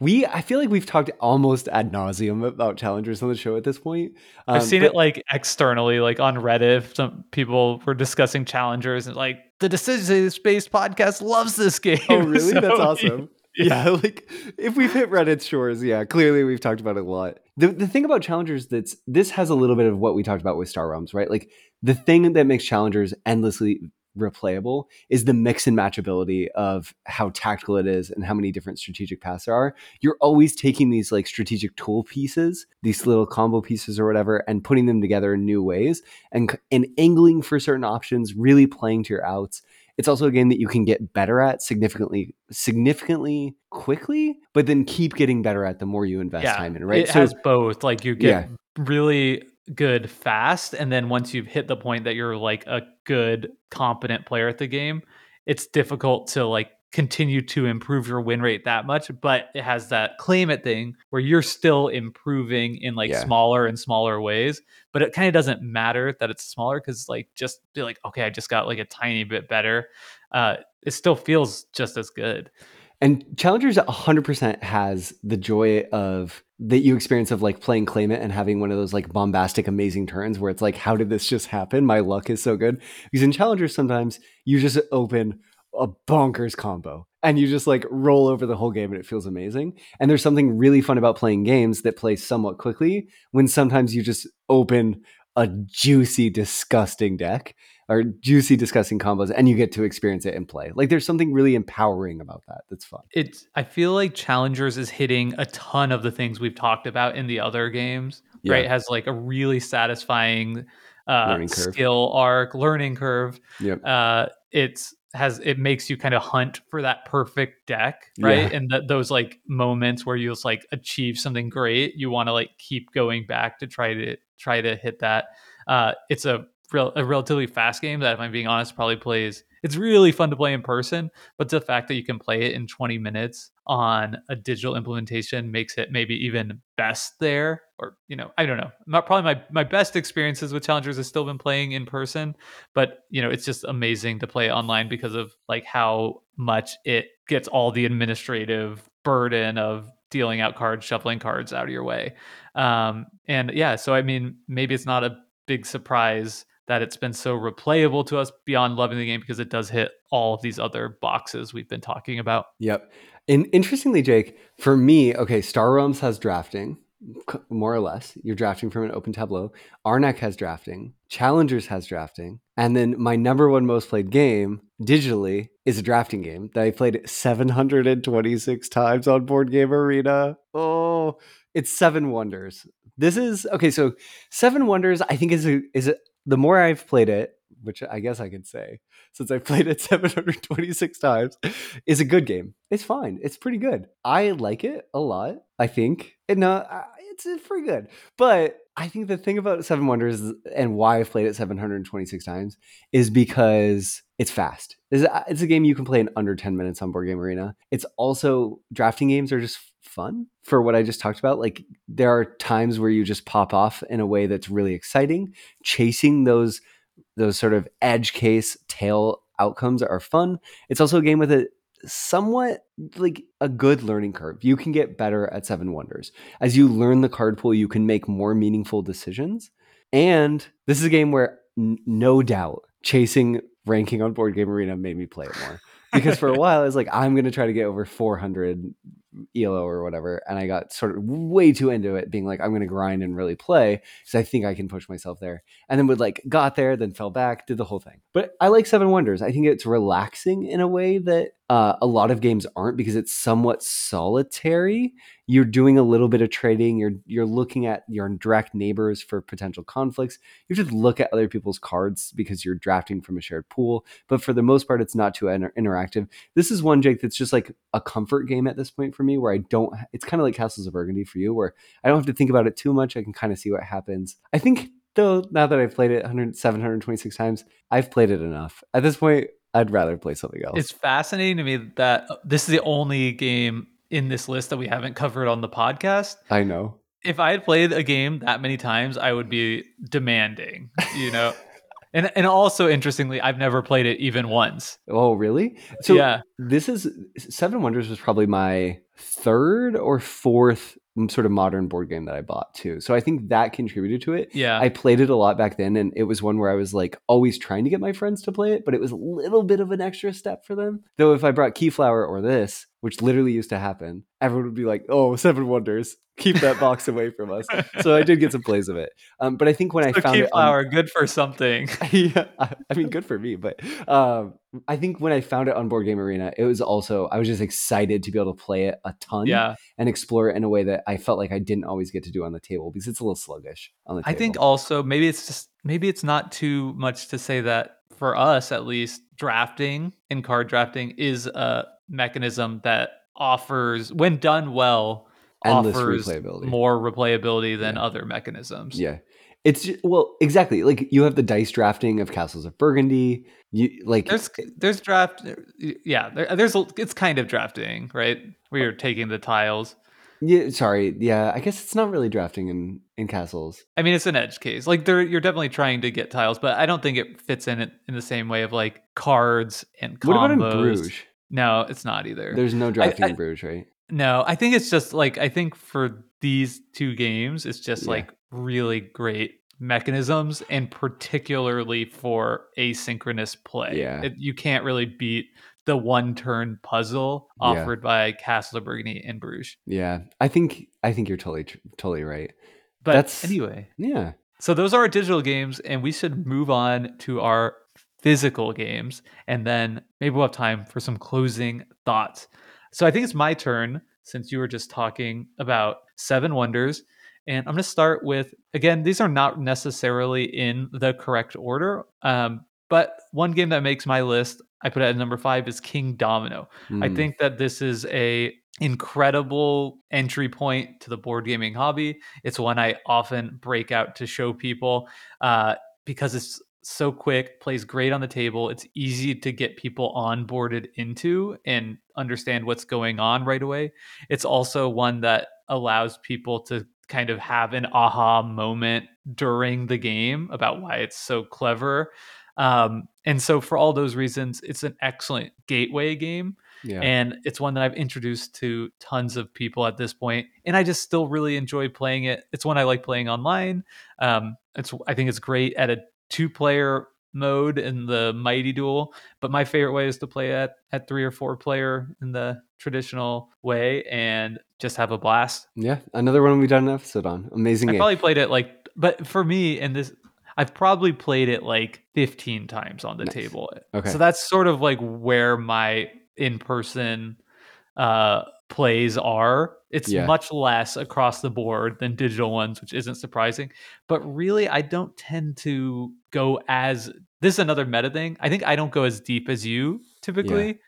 We, I feel like we've talked almost ad nauseum about challengers on the show at this point. Um, I've seen but, it like externally, like on Reddit. Some people were discussing challengers and like the Decision Space podcast loves this game. Oh, really? so, That's awesome. Yeah. yeah, like if we've hit Reddit's shores, yeah, clearly we've talked about it a lot. The the thing about challengers that's this has a little bit of what we talked about with Star Realms, right? Like the thing that makes challengers endlessly replayable is the mix and match ability of how tactical it is and how many different strategic paths there are. You're always taking these like strategic tool pieces, these little combo pieces or whatever, and putting them together in new ways and and angling for certain options, really playing to your outs it's also a game that you can get better at significantly, significantly quickly, but then keep getting better at the more you invest yeah, time in. Right? It so, has both. Like you get yeah. really good fast, and then once you've hit the point that you're like a good, competent player at the game, it's difficult to like continue to improve your win rate that much, but it has that claim it thing where you're still improving in like yeah. smaller and smaller ways. But it kind of doesn't matter that it's smaller because like just be like, okay, I just got like a tiny bit better. Uh, it still feels just as good. And Challengers 100% has the joy of that you experience of like playing Claim It and having one of those like bombastic, amazing turns where it's like, how did this just happen? My luck is so good. Because in Challengers, sometimes you just open a bonkers combo and you just like roll over the whole game and it feels amazing. And there's something really fun about playing games that play somewhat quickly when sometimes you just open a juicy, disgusting deck or juicy, disgusting combos and you get to experience it and play. Like there's something really empowering about that. That's fun. It's I feel like Challengers is hitting a ton of the things we've talked about in the other games. Yeah. Right? It has like a really satisfying uh Learning curve. skill arc, learning curve. Yep. uh it's has it makes you kind of hunt for that perfect deck right Yeah. and that those like moments where you just like achieve something great you want to like keep going back to try to try to hit that uh it's a real a relatively fast game that if i'm being honest probably plays it's really fun to play in person but the fact that you can play it in 20 minutes on a digital implementation makes it maybe even best there or you know i don't know. Not probably my my best experiences with challengers has still been playing in person but you know it's just amazing to play online because of like how much it gets all the administrative burden of dealing out cards shuffling cards out of your way. Um and yeah so i mean maybe it's not a big surprise that it's been so replayable to us beyond loving the game because it does hit all of these other boxes we've been talking about Yep. And interestingly, Jake, for me, okay, Star Realms has drafting, more or less. You're drafting from an open tableau. Arnak has drafting. Challengers has drafting. And then my number one most played game digitally is a drafting game that I played 726 times on Board Game Arena. Oh, it's Seven Wonders. This is okay. So Seven Wonders, I think is a, is a, the more I've played it, which I guess I can say since I've played it 726 times, is a good game. It's fine. It's pretty good. I like it a lot. I think. And no, I- it's pretty good. But I think the thing about Seven Wonders and why I've played it 726 times is because it's fast. A, uh, it's a game you can play in under 10 minutes on Board Game Arena. It's also drafting games are just fun for what I just talked about. Like there are times where you just pop off in a way that's really exciting. Chasing those those sort of edge case tail outcomes are fun. It's also a game with a somewhat like a good learning curve. You can get better at Seven Wonders. As you learn the card pool, you can make more meaningful decisions. And this is a game where n- no doubt chasing ranking on Board Game Arena made me play it more. Because for a while I was like, I'm gonna try to get over 400 ELO or whatever, and I got sort of way too into it, being like, I'm gonna grind and really play because I think I can push myself there and then would like got there, then fell back, did the whole thing. But I like Seven Wonders. I think it's relaxing in a way that uh, a lot of games aren't because it's somewhat solitary. You're doing a little bit of trading. You're you're looking at your direct neighbors for potential conflicts. You just look at other people's cards because you're drafting from a shared pool. But for the most part, it's not too inter- interactive. This is one Jake that's just like a comfort game at this point for me, where I don't. It's kind of like Castles of Burgundy for you, where I don't have to think about it too much. I can kind of see what happens. I think though, now that I've played it 100, 726 times, I've played it enough. At this point, I'd rather play something else. It's fascinating to me that uh, this is the only game in this list that we haven't covered on the podcast. I know. If I had played a game that many times, I would be demanding, you know. and and also interestingly, I've never played it even once. Oh, really? So yeah, this is Seven Wonders was probably my third or fourth sort of modern board game that I bought too. So I think that contributed to it. yeah. I played it a lot back then, and it was one where I was like always trying to get my friends to play it, but it was a little bit of an extra step for them. Though if I brought Keyflower or this, which literally used to happen, everyone would be like, "Oh, Seven Wonders, keep that box away from us." So I did get some plays of it. Um, but I think when I so found it, on- good for something. yeah, I I mean, good for me. But um, I think when I found it on Board Game Arena, it was also I was just excited to be able to play it a ton yeah, and explore it in a way that I felt like I didn't always get to do on the table because it's a little sluggish on the Table. I think also maybe it's just maybe it's not too much to say that for us at least, drafting and card drafting is a mechanism that offers, when done well, Endless offers replayability. more replayability than Yeah. other mechanisms. Yeah. It's ju- well, exactly. Like you have the dice drafting of Castles of Burgundy. You like There's there's draft yeah, there, there's a- it's kind of drafting, right? Where you're taking the tiles. yeah, sorry. Yeah, I guess it's not really drafting in in castles. I mean, it's an edge case. Like there, you're definitely trying to get tiles, but I don't think it fits in it in the same way of like cards and combos. What about in Bruges? No, it's not either. There's no I- in Bruges, right? No, I think it's just like I think for these two games, it's just Yeah. like really great mechanisms, and particularly for asynchronous play. Yeah. It, you can't really beat the one turn puzzle Yeah. offered by Castle de Burgundy in Bruges. Yeah, I think I think you're totally totally right. But That's- anyway, Yeah, so those are our digital games, and we should move on to our physical games, and then maybe we'll have time for some closing thoughts. So I think it's my turn since you were just talking about Seven Wonders, and I'm going to start with again. These are not necessarily in the correct order, um, but one game that makes my list, I put it at number five, is Kingdomino. I Mm, think that this is a incredible entry point to the board gaming hobby. It's one I often break out to show people uh, because it's so quick, plays great on the table. It's easy to get people onboarded into and understand what's going on right away. It's also one that allows people to kind of have an aha moment during the game about why it's so clever. Um, and so, for all those reasons, it's an excellent gateway game yeah, and it's one that I've introduced to tons of people at this point, and I just still really enjoy playing it. It's one I like playing online. Um, it's I think it's great at a two-player mode in the Mighty Duel, but my favorite way is to play at at three or four player in the traditional way and just have a blast. yeah. Another one we've done an episode on. Amazing I game. probably played it like, but for me, and this, I've probably played it like 15 times on the Nice. table. Okay. So that's sort of like where my in person uh, plays are. It's Yeah. much less across the board than digital ones, which isn't surprising. But really, I don't tend to go as this is another meta thing. I think I don't go as deep as you typically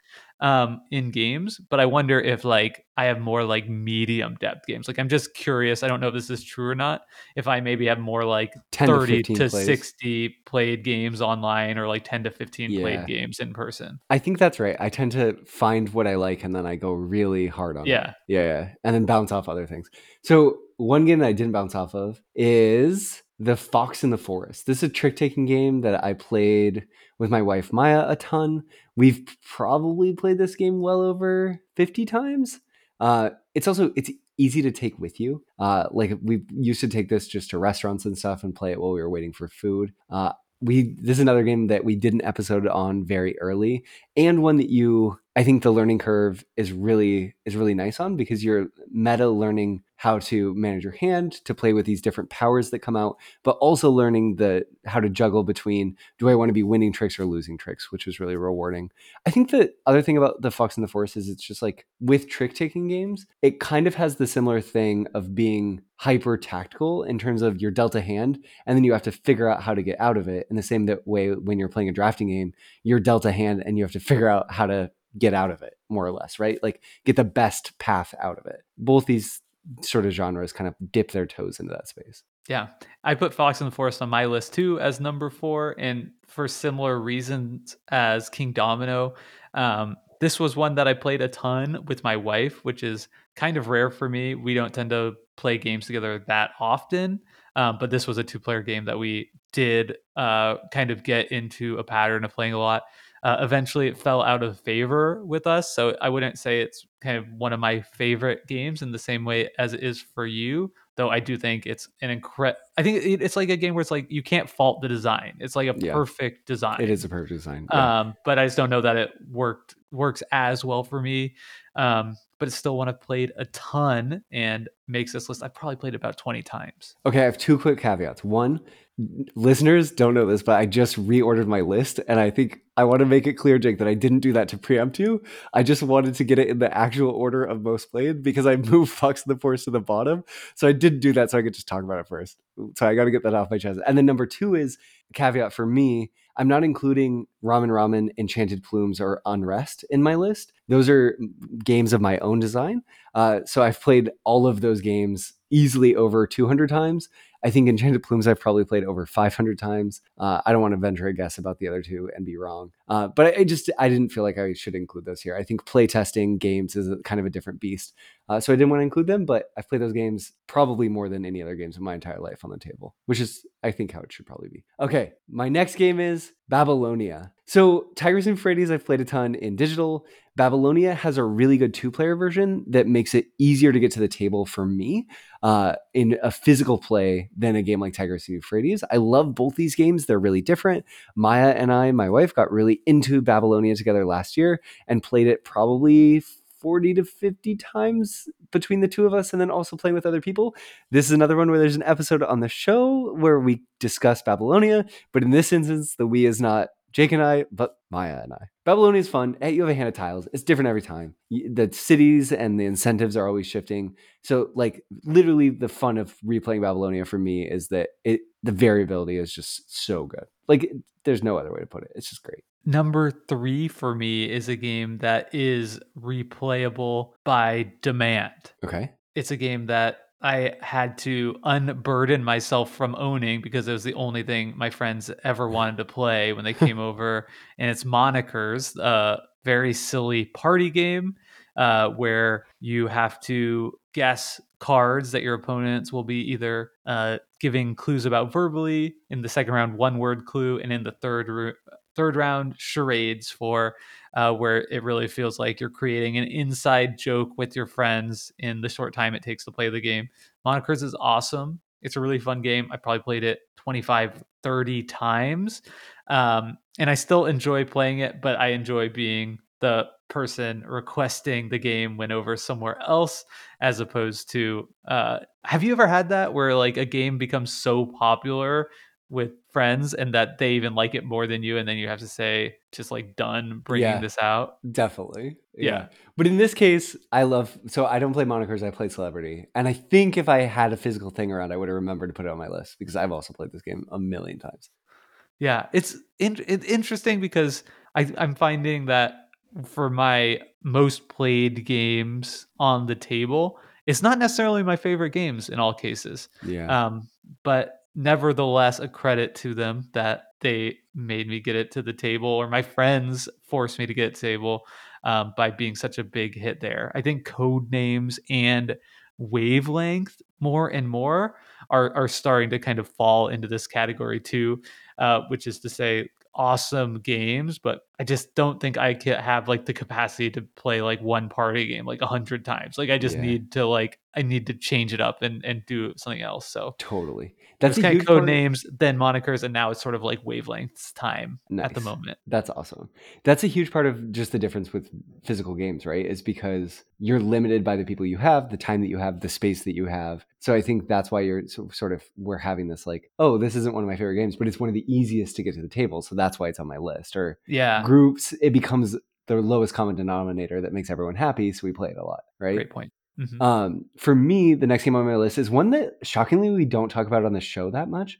um in games but i wonder if like i have more like medium depth games like i'm just curious i don't know if this is true or not if i maybe have more like 10 to 30 15 to plays. 60 played games online or like 10 to 15 Yeah. played games in person I think that's right. I tend to find what I like and then I go really hard on it. yeah Yeah, yeah. And then bounce off other things. So one game that I didn't bounce off of is The Fox in the Forest. This is a trick taking game that I played with my wife Maya a ton. We've probably played this game well over 50 times. Uh, it's also it's easy to take with you. Uh, like we used to take this just to restaurants and stuff and play it while we were waiting for food. Uh, we this is another game that we did an episode on very early and one that you I think the learning curve is really is really nice on because you're meta learning how to manage your hand to play with these different powers that come out, but also learning the how to juggle between do I want to be winning tricks or losing tricks, which is really rewarding. I think the other thing about the Fox and the Forest is it's just like with trick taking games, it kind of has the similar thing of being hyper tactical in terms of your delta hand and then you have to figure out how to get out of it. In the same way when you're playing a drafting game you're dealt hand and you have to figure out how to get out of it more or less right? Like get the best path out of it. Both these sort of genres kind of dip their toes into that space Yeah. I put Fox in the Forest on my list too as number four. And for similar reasons as Kingdomino, um, this was one that I played a ton with my wife, which is kind of rare for me. We don't tend to play games together that often. Um, but this was a two player game that we did uh, kind of get into a pattern of playing a lot. Uh, eventually, it fell out of favor with us. So I wouldn't say it's kind of one of my favorite games in the same way as it is for you though I do think it's an incredible. I think it, it's like a game where it's like you can't fault the design. It's like a Yeah. perfect design. it is a perfect design yeah. Um, but I just don't know that it worked works as well for me. Um, but it's still one I've played a ton and makes this list. I've probably played about twenty times. Okay, I have two quick caveats. One, listeners don't know this, but I just reordered my list, and I think I want to make it clear, Jake, that I didn't do that to preempt you. I just wanted to get it in the actual order of most played because I moved Fox the Forest to the bottom. So I didn't do that so I could just talk about it first. So I got to get that off my chest. And then number two is caveat for me. I'm not including Ramen Ramen, Enchanted Plumes, or Unrest in my list. Those are games of my own design. Uh, so I've played all of those games easily over 200 times. I think Enchanted Plumes I've probably played over 500 times. Uh, I don't want to venture a guess about the other two and be wrong. Uh, but I, I just I didn't feel like I should include those here. I think playtesting games is a, kind of a different beast, uh, so I didn't want to include them. But I've played those games probably more than any other games in my entire life on the table, which is I think how it should probably be. Okay, my next game is Babylonia. So Tigris and Euphrates, I've played a ton in digital. Babylonia has a really good two-player version that makes it easier to get to the table for me uh, in a physical play than a game like Tigris and Euphrates. I love both these games; they're really different. Maya and I, my wife, got really into Babylonia together last year and played it probably 40 to 50 times between the two of us and then also playing with other people. This is another one where there's an episode on the show where we discuss Babylonia, but in this instance, the we is not Jake and I, but Maya and I. Babylonia is fun. Hey, you have a hand of tiles. It's different every time. The cities and the incentives are always shifting. So, like, literally, the fun of replaying Babylonia for me is that it the variability is just so good. Like, there's no other way to put it. It's just great. Number three for me is a game that is replayable by demand. Okay. It's a game that I had to unburden myself from owning because it was the only thing my friends ever wanted to play when they came over. And it's Monikers, a very silly party game uh, where you have to guess cards that your opponents will be either uh, giving clues about verbally in the second round, one word clue, and in the third third round charades for uh, where it really feels like you're creating an inside joke with your friends in the short time it takes to play the game. Monikers is awesome. It's a really fun game. I probably played it 25, 30 times. Um, and I still enjoy playing it, but I enjoy being the person requesting the game went over somewhere else as opposed to uh, have you ever had that where like a game becomes so popular with friends and that they even like it more than you and then you have to say just like done bringing Yeah. this out Definitely. Yeah. But in this case, I love so I don't play monikers, I play celebrity. And I think if I had a physical thing around, I would have remembered to put it on my list because I've also played this game a million times. yeah it's in, it's interesting because I, i'm finding that for my most played games on the table it's not necessarily my favorite games in all cases Yeah. um, but nevertheless a credit to them that they made me get it to the table or my friends forced me to get table um, by being such a big hit there. I think Codenames and wavelength more and more are, are starting to kind of fall into this category too uh, which is to say awesome games but i just don't think i can have like the capacity to play like one party game like a hundred times like i just Yeah. need to like i need to change it up and and do something else so totally. that's kind of code part- names, then monikers, and now it's sort of like wavelengths time at the moment. That's awesome. That's a huge part of just the difference with physical games, right? Is because you're limited by the people you have, the time that you have, the space that you have. So I think that's why you're sort of we're having this like, oh, this isn't one of my favorite games, but it's one of the easiest to get to the table, so that's why it's on my list. Or Yeah, groups, it becomes the lowest common denominator that makes everyone happy, so we play it a lot, right? great point. Mhm. Um, for me, the next game on my list is one that shockingly we don't talk about on the show that much,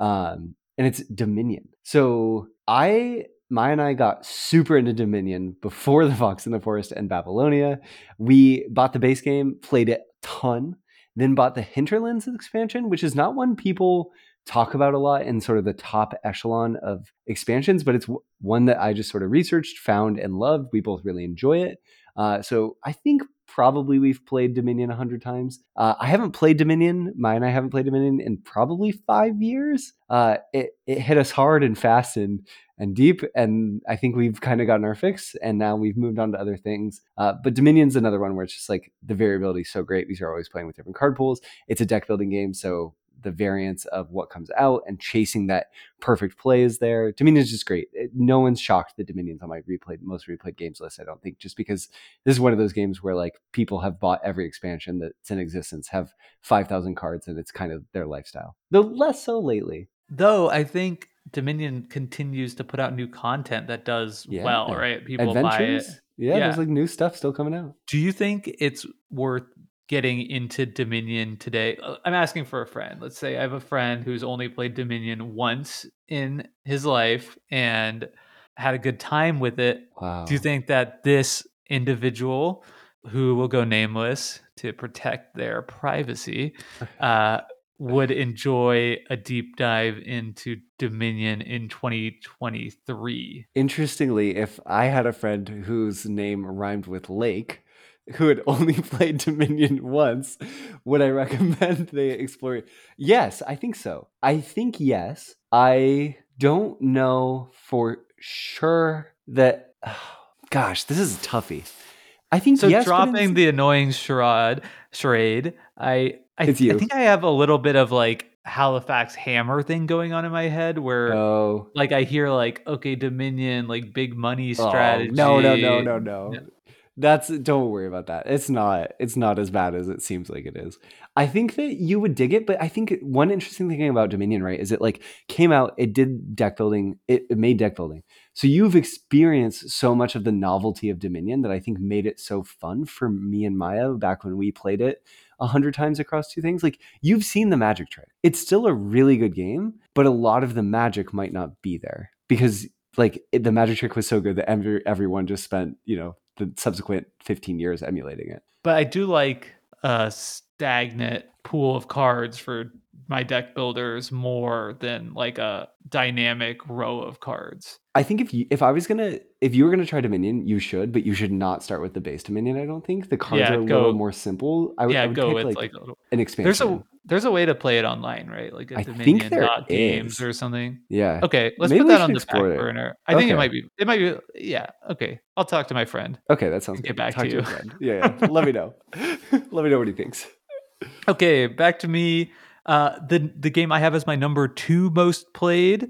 um, and it's Dominion. So I, Maya and I got super into Dominion before the Fox in the Forest and Babylonia. We bought the base game, played it a ton, then bought the Hinterlands expansion, which is not one people talk about a lot in sort of the top echelon of expansions, but it's one that I just sort of researched, found, and loved. We both really enjoy it. Uh, so I think probably we've played Dominion a hundred times. Uh, I haven't played Dominion. Maya and I haven't played Dominion in probably five years. Uh, it it hit us hard and fast and and deep, and I think we've kind of gotten our fix, and now we've moved on to other things. Uh, but Dominion's another one where it's just like the variability is so great because you're always playing with different card pools. It's a deck building game, so the variance of what comes out and chasing that perfect play is there. Dominion's just great. It- no one's shocked that Dominion's on my replayed most replayed games list. I don't think just because this is one of those games where like people have bought every expansion that's in existence, have five thousand cards, and it's kind of their lifestyle. Though less so lately. Though I think Dominion continues to put out new content that does Yeah. well, right? People buy it. Adventures, yeah, Yeah. there's like new stuff still coming out. Do you think it's worth getting into Dominion today? Uh, I'm asking for a friend. Let's say I have a friend who's only played Dominion once in his life and had a good time with it. Wow. Do you think that this individual, who will go nameless to protect their privacy, uh, would enjoy a deep dive into Dominion in 2023? Interestingly, if I had a friend whose name rhymed with lake, who had only played Dominion once, would I recommend they explore it? Yes, I think so. I think yes. I don't know for sure that. gosh, this is toughy. I think so. yes, dropping the annoying charade, charade. I I, I, think I have a little bit of like Halifax Hammer thing going on in my head where oh. like I hear like okay Dominion like big money strategy. Oh, no, no, no, no, no. That's don't worry about that. It's not it's not as bad as it seems like it is. I think that you would dig it, but I think one interesting thing about Dominion, right, is it like came out, it did deck building, it, it made deck building. So you've experienced so much of the novelty of Dominion that I think made it so fun for me and Maya back when we played it a hundred times across two things. Like you've seen the magic trick. It's still a really good game, but a lot of the magic might not be there because like it, the magic trick was so good that every, everyone just spent you know the subsequent 15 years emulating it. But I do like a stagnant pool of cards for my deck builders more than like a dynamic row of cards. I think if you if I was gonna if you were gonna try Dominion, you should, but you should not start with the base Dominion. I don't think the cards yeah, are a go, little more simple. I would, yeah, I would go with like, like little, an expansion. There's a there's a way to play it online, right? Like a I Dominion think there dot games or something. Yeah. Okay, let's Maybe put that on the back it. burner. I think it might be. It might be. Yeah. Okay. I'll talk to my friend. Okay, that sounds Get good. back Talk to you. friend. Yeah, yeah. Let me know. Let me know what he thinks. Okay, back to me. Uh, the the game I have as my number two most played.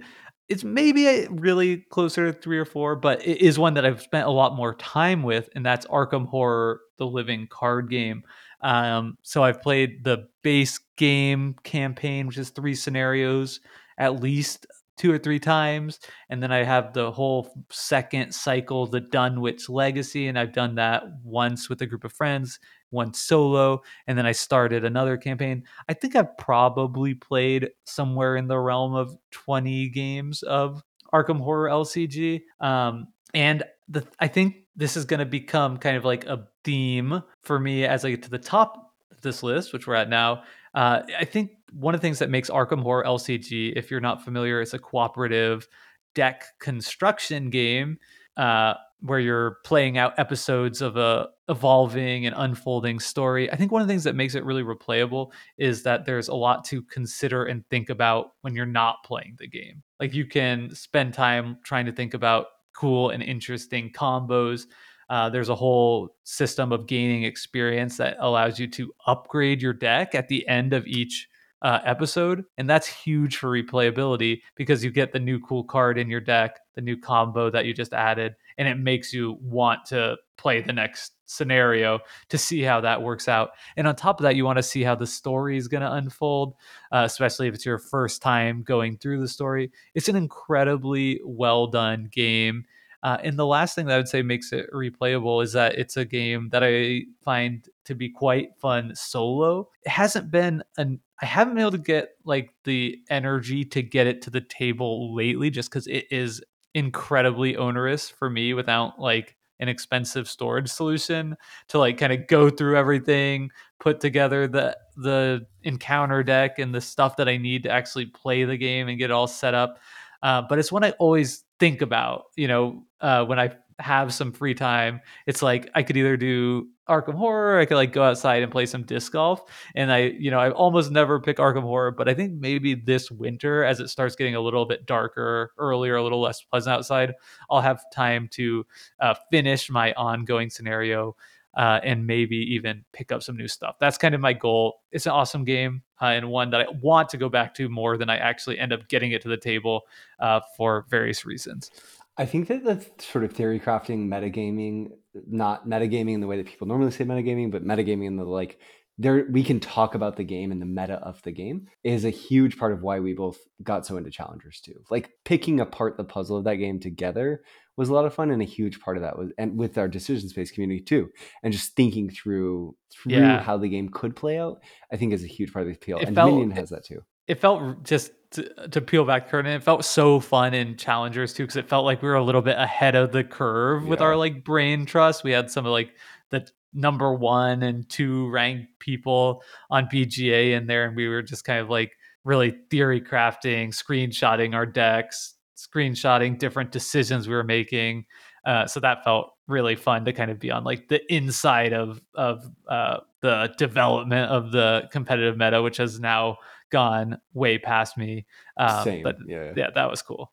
It's maybe a really closer to three or four, but it is one that I've spent a lot more time with, and that's Arkham Horror: The Living Card Game. Um, so I've played the base game campaign, which is three scenarios, at least two or three times, and then I have the whole second cycle, the Dunwich Legacy, and I've done that once with a group of friends, once solo, and then I started another campaign. I think I've probably played somewhere in the realm of 20 games of Arkham Horror LCG. Um, and the I think this is going to become kind of like a theme for me as I get to the top of this list, which we're at now. Uh, I think one of the things that makes Arkham Horror LCG, if you're not familiar, it's a cooperative deck construction game uh, where you're playing out episodes of a evolving and unfolding story. I think one of the things that makes it really replayable is that there's a lot to consider and think about when you're not playing the game. Like you can spend time trying to think about cool and interesting combos. Uh, there's a whole system of gaining experience that allows you to upgrade your deck at the end of each uh, episode. And that's huge for replayability because you get the new cool card in your deck, the new combo that you just added, and it makes you want to play the next scenario to see how that works out. And on top of that, you want to see how the story is going to unfold, uh, especially if it's your first time going through the story. It's an incredibly well done game. Uh, and the last thing that I would say makes it replayable is that it's a game that I find to be quite fun solo. It hasn't been an I haven't been able to get like the energy to get it to the table lately just because it is incredibly onerous for me without like an expensive storage solution to like kind of go through everything, put together the the encounter deck and the stuff that I need to actually play the game and get it all set up. Uh, but it's one I always think about, you know, uh, when I have some free time. It's like I could either do Arkham Horror, I could like go outside and play some disc golf. And I, you know, I almost never pick Arkham Horror, but I think maybe this winter, as it starts getting a little bit darker earlier, a little less pleasant outside, I'll have time to uh, finish my ongoing scenario. Uh, and maybe even pick up some new stuff. That's kind of my goal. It's an awesome game uh, and one that I want to go back to more than I actually end up getting it to the table uh, for various reasons. I think that the sort of theory crafting metagaming, not metagaming in the way that people normally say metagaming, but metagaming in the like there we can talk about the game and the meta of the game is a huge part of why we both got so into challengers too. Like picking apart the puzzle of that game together was a lot of fun and a huge part of that was and with our decision space community too and just thinking through through Yeah. how the game could play out i think is a huge part of the appeal It and felt- dominion has that too it felt just to, to peel back the curtain it felt so fun in challengers too because it felt like we were a little bit ahead of the curve with our like brain trust. We had some of like the number one and two ranked people on bga in there and we were just kind of like really theory crafting screenshotting our decks screenshotting different decisions we were making. Uh, so that felt really fun to kind of be on like the inside of of uh, the development of the competitive meta, which has now gone way past me. Um, Same, but yeah. yeah, that was cool.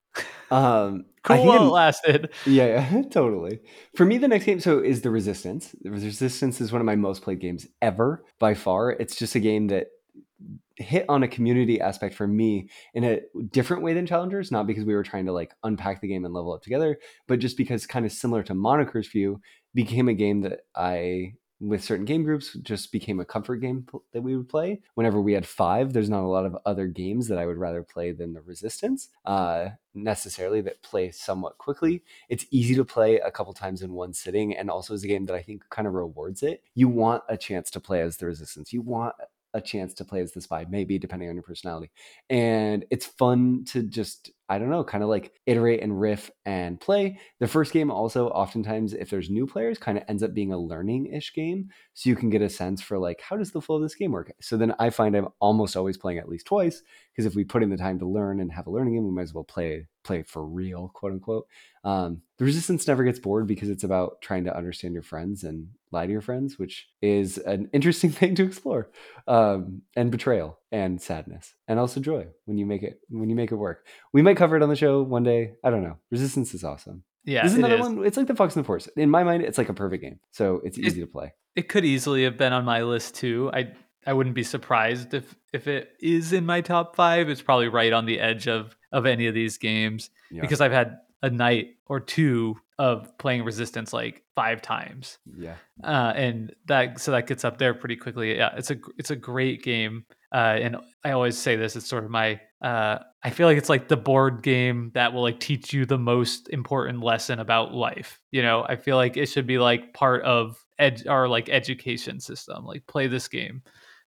Um, cool while it lasted. Yeah, yeah, totally. For me, the next game so is the Resistance. The Resistance is one of my most played games ever by far. It's just a game that hit on a community aspect for me in a different way than Challengers, not because we were trying to like unpack the game and level up together, but just because kind of similar to Moniker's View became a game that I with certain game groups just became a comfort game that we would play. Whenever we had five there's not a lot of other games that i would rather play than the resistance uh, necessarily that play somewhat quickly. It's easy to play a couple times in one sitting and also is a game that i think kind of rewards it. You want a chance to play as the resistance. You want a chance to play as the spy maybe depending on your personality. And it's fun to just i don't know kind of like iterate and riff and play. The first game also oftentimes if there's new players kind of ends up being a learning-ish game so you can get a sense for like how does the flow of this game work? So then i find i'm almost always playing at least twice because if we put in the time to learn and have a learning game we might as well play play for real quote unquote. Um, the resistance never gets bored because it's about trying to understand your friends and lie to your friends which is an interesting thing to explore um, and betrayal and sadness and also joy when you make it when you make it work we might cover it on the show one day i don't know resistance is awesome Yeah, this is it another is. one it's like the fox and the force in my mind it's like a perfect game so it's It- easy to play It could easily have been on my list too. I I wouldn't be surprised if if it is in my top five. It's probably right on the edge of of any of these games yeah because I've had a night or two of playing Resistance like five times. yeah uh, and that so that gets up there pretty quickly. Yeah, it's a it's a great game, uh, and I always say this. It's sort of my. Uh, I feel like it's like the board game that will like teach you the most important lesson about life. You know, I feel like it should be like part of ed our like education system. Like play this game,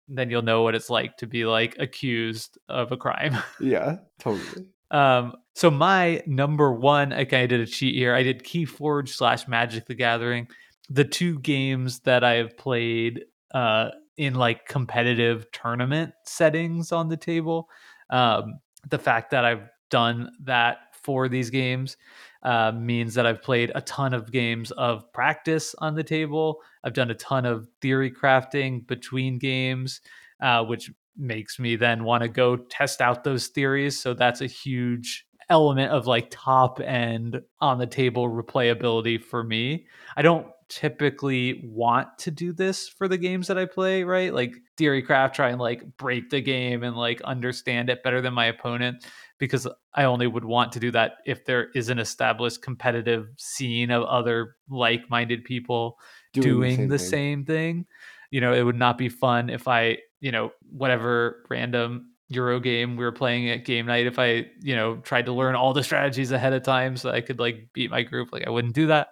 and then you'll know what it's like to be like accused of a crime. yeah totally Um, so my number one, I kind of did a cheat here. I did Keyforge slash Magic the Gathering. The two games that I have played uh, in like competitive tournament settings on the table. Um, the fact that I've done that for these games uh, means that I've played a ton of games of practice on the table. I've done a ton of theory crafting between games, uh, which makes me then want to go test out those theories. So that's a huge element of like top end on the table replayability for me. I don't typically want to do this for the games that I play, right? Like theory craft, try and like break the game and like understand it better than my opponent because I only would want to do that if there is an established competitive scene of other like minded people doing, the, thing. same thing. You know, it would not be fun if I, you know, whatever random Euro game we were playing at game night, if I, you know, tried to learn all the strategies ahead of time so I could like beat my group, like I wouldn't do that.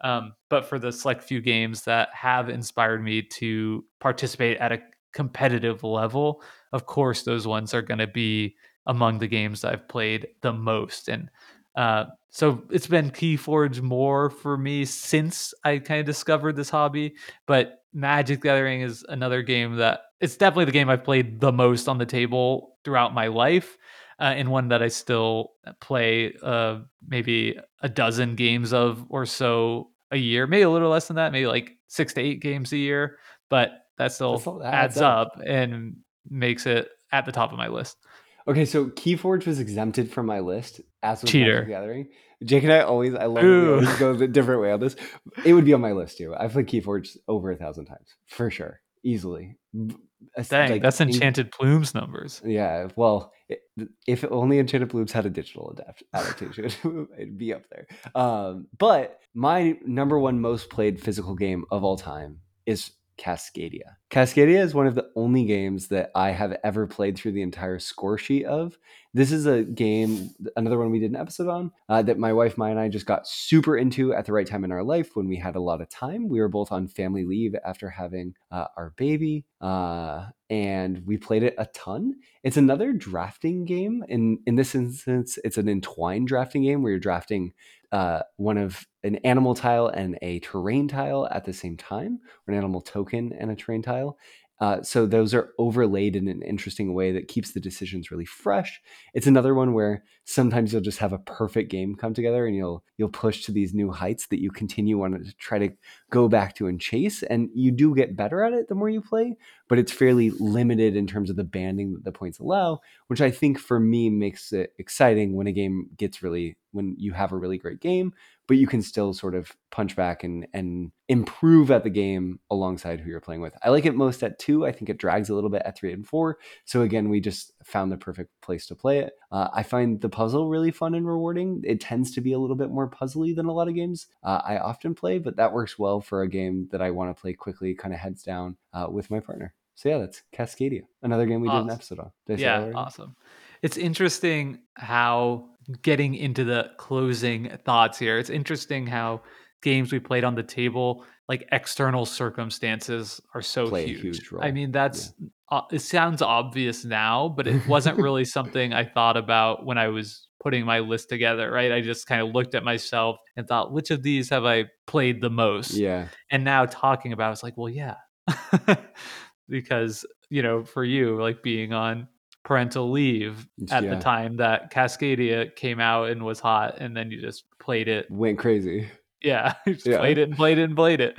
Um, but for the select few games that have inspired me to participate at a competitive level, of course, those ones are going to be among the games that I've played the most. And uh, so it's been Keyforge more for me since I kind of discovered this hobby. But Magic Gathering is another game that it's definitely the game I've played the most on the table throughout my life. Uh, and one that I still play uh, maybe a dozen games of or so a year, maybe a little less than that, maybe like six to eight games a year, but that still that adds adds up. up and makes it at the top of my list. Okay, so Keyforge was exempted from my list as was Cheater. Magic Gathering. Jake and I always, I love we always go a different way on this. It would be on my list too. I've played Keyforge over a thousand times for sure, easily. Dang, like that's Enchanted Plumes numbers. Yeah, well, it, if only Enchanted Plumes had a digital adapt- adaptation, it'd be up there. Um, but my number one most played physical game of all time is Cascadia. Cascadia is one of the only games that I have ever played through the entire score sheet of. This is a game, another one we did an episode on, uh, that my wife, Maya, and I just got super into at the right time in our life when we had a lot of time. We were both on family leave after having uh, our baby, uh, and we played it a ton. It's another drafting game. In in this instance, it's an entwined drafting game where you're drafting uh, one of an animal tile and a terrain tile at the same time, or an animal token and a terrain tile. Uh, so those are overlaid in an interesting way that keeps the decisions really fresh. It's another one where sometimes you'll just have a perfect game come together and you'll you'll push to these new heights that you continue on to try to go back to and chase and you do get better at it the more you play but it's fairly limited in terms of the banding that the points allow which i think for me makes it exciting when a game gets really when you have a really great game but you can still sort of punch back and and improve at the game alongside who you're playing with. I like it most at two. I think it drags a little bit at three and four. So again, we just found the perfect place to play it. Uh, I find the puzzle really fun and rewarding. It tends to be a little bit more puzzly than a lot of games uh, I often play, but that works well for a game that I want to play quickly, kind of heads down uh, with my partner. So yeah, that's Cascadia, another game we awesome. did an episode on. yeah, awesome. It's interesting how getting into the closing thoughts here. It's interesting how games we played on the table, like external circumstances, are so Play huge. huge I mean, that's yeah. Uh, it sounds obvious now, but it wasn't really something I thought about when I was putting my list together. Right? I just kind of looked at myself and thought, which of these have I played the most? Yeah. And now talking about, it, it's like, well, yeah, because you know, for you, like being on parental leave at yeah. the time that Cascadia came out and was hot, and then you just played it. Went crazy. Yeah, just yeah. played it and played it and played it.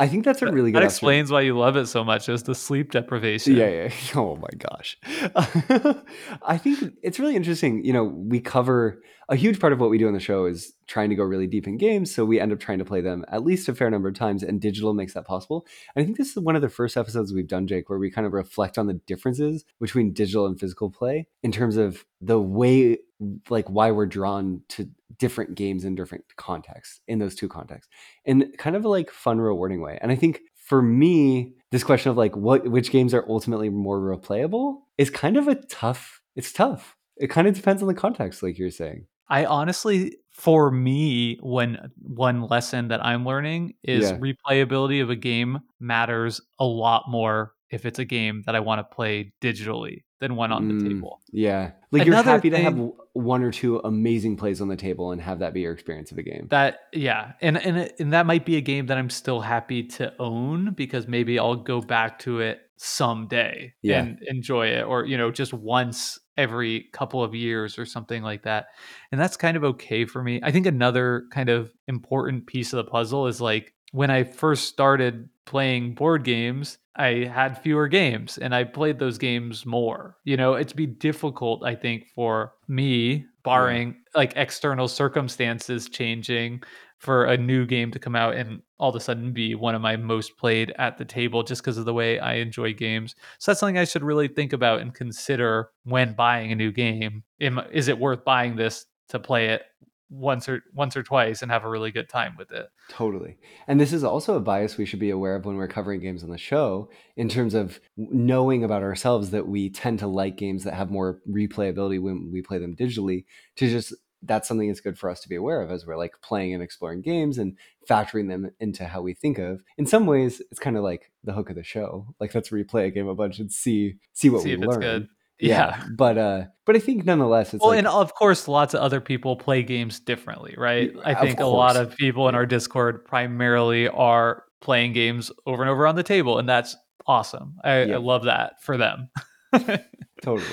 I think that's a really good. That explains why you love it so much. Is the sleep deprivation? Yeah, yeah. Oh my gosh. I think it's really interesting. You know, we cover a huge part of what we do on the show is trying to go really deep in games. So we end up trying to play them at least a fair number of times, and digital makes that possible. And I think this is one of the first episodes we've done, Jake, where we kind of reflect on the differences between digital and physical play in terms of the way, like, why we're drawn to different games in different contexts in those two contexts in kind of a like fun, rewarding way. And I think for me, this question of like what which games are ultimately more replayable is kind of a tough. It's tough. It kind of depends on the context, like you're saying. I honestly, for me, when one lesson that I'm learning is yeah. replayability of a game matters a lot more if it's a game that I want to play digitally than one on mm, the table. Yeah. Like Another you're happy thing, to have one or two amazing plays on the table and have that be your experience of a game. That yeah. And and and that might be a game that I'm still happy to own because maybe I'll go back to it someday yeah. and enjoy it or you know just once every couple of years or something like that. And that's kind of okay for me. I think another kind of important piece of the puzzle is like when I first started playing board games, I had fewer games and I played those games more. You know, it'd be difficult, I think, for me, barring like external circumstances changing, for a new game to come out and all of a sudden be one of my most played at the table just because of the way I enjoy games. So that's something I should really think about and consider when buying a new game. Is it worth buying this to play it once or once or twice and have a really good time with it. Totally. And this is also a bias we should be aware of when we're covering games on the show in terms of knowing about ourselves that we tend to like games that have more replayability when we play them digitally to just that's something that's good for us to be aware of as we're like playing and exploring games and factoring them into how we think of. In some ways, it's kind of like the hook of the show. Like let's replay a game a bunch and see see what see we learn. Yeah. yeah. but uh but i think nonetheless it's well like, and of course lots of other people play games differently right i think a lot of people in our discord primarily are playing games over and over on the table and that's awesome i, yeah. I love that for them totally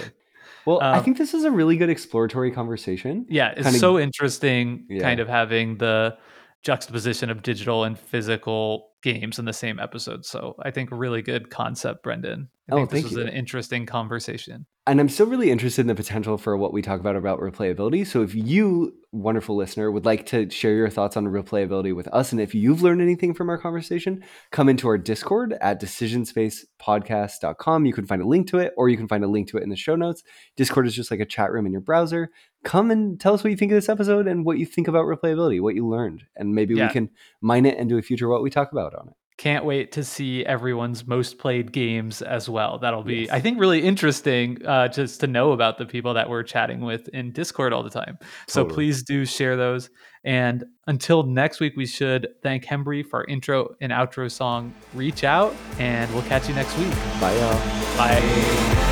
well um, i think this is a really good exploratory conversation yeah it's kind so of, interesting yeah. kind of having the juxtaposition of digital and physical games in the same episode. So I think really good concept, Brendan. I oh, think this was you. an interesting conversation. And I'm still really interested in the potential for what we talk about about replayability. So if you, wonderful listener, would like to share your thoughts on replayability with us, and if you've learned anything from our conversation, come into our Discord at decisionspacepodcast.com. You can find a link to it, or you can find a link to it in the show notes. Discord is just like a chat room in your browser. Come and tell us what you think of this episode and what you think about replayability, what you learned, and maybe yeah. we can mine it and do a future what we talk about on it. Can't wait to see everyone's most played games as well. That'll be, yes. I think, really interesting uh, just to know about the people that we're chatting with in Discord all the time. So please do share those. And until next week, we should thank Hembree for our intro and outro song, Reach Out. And we'll catch you next week. Bye, y'all. Bye.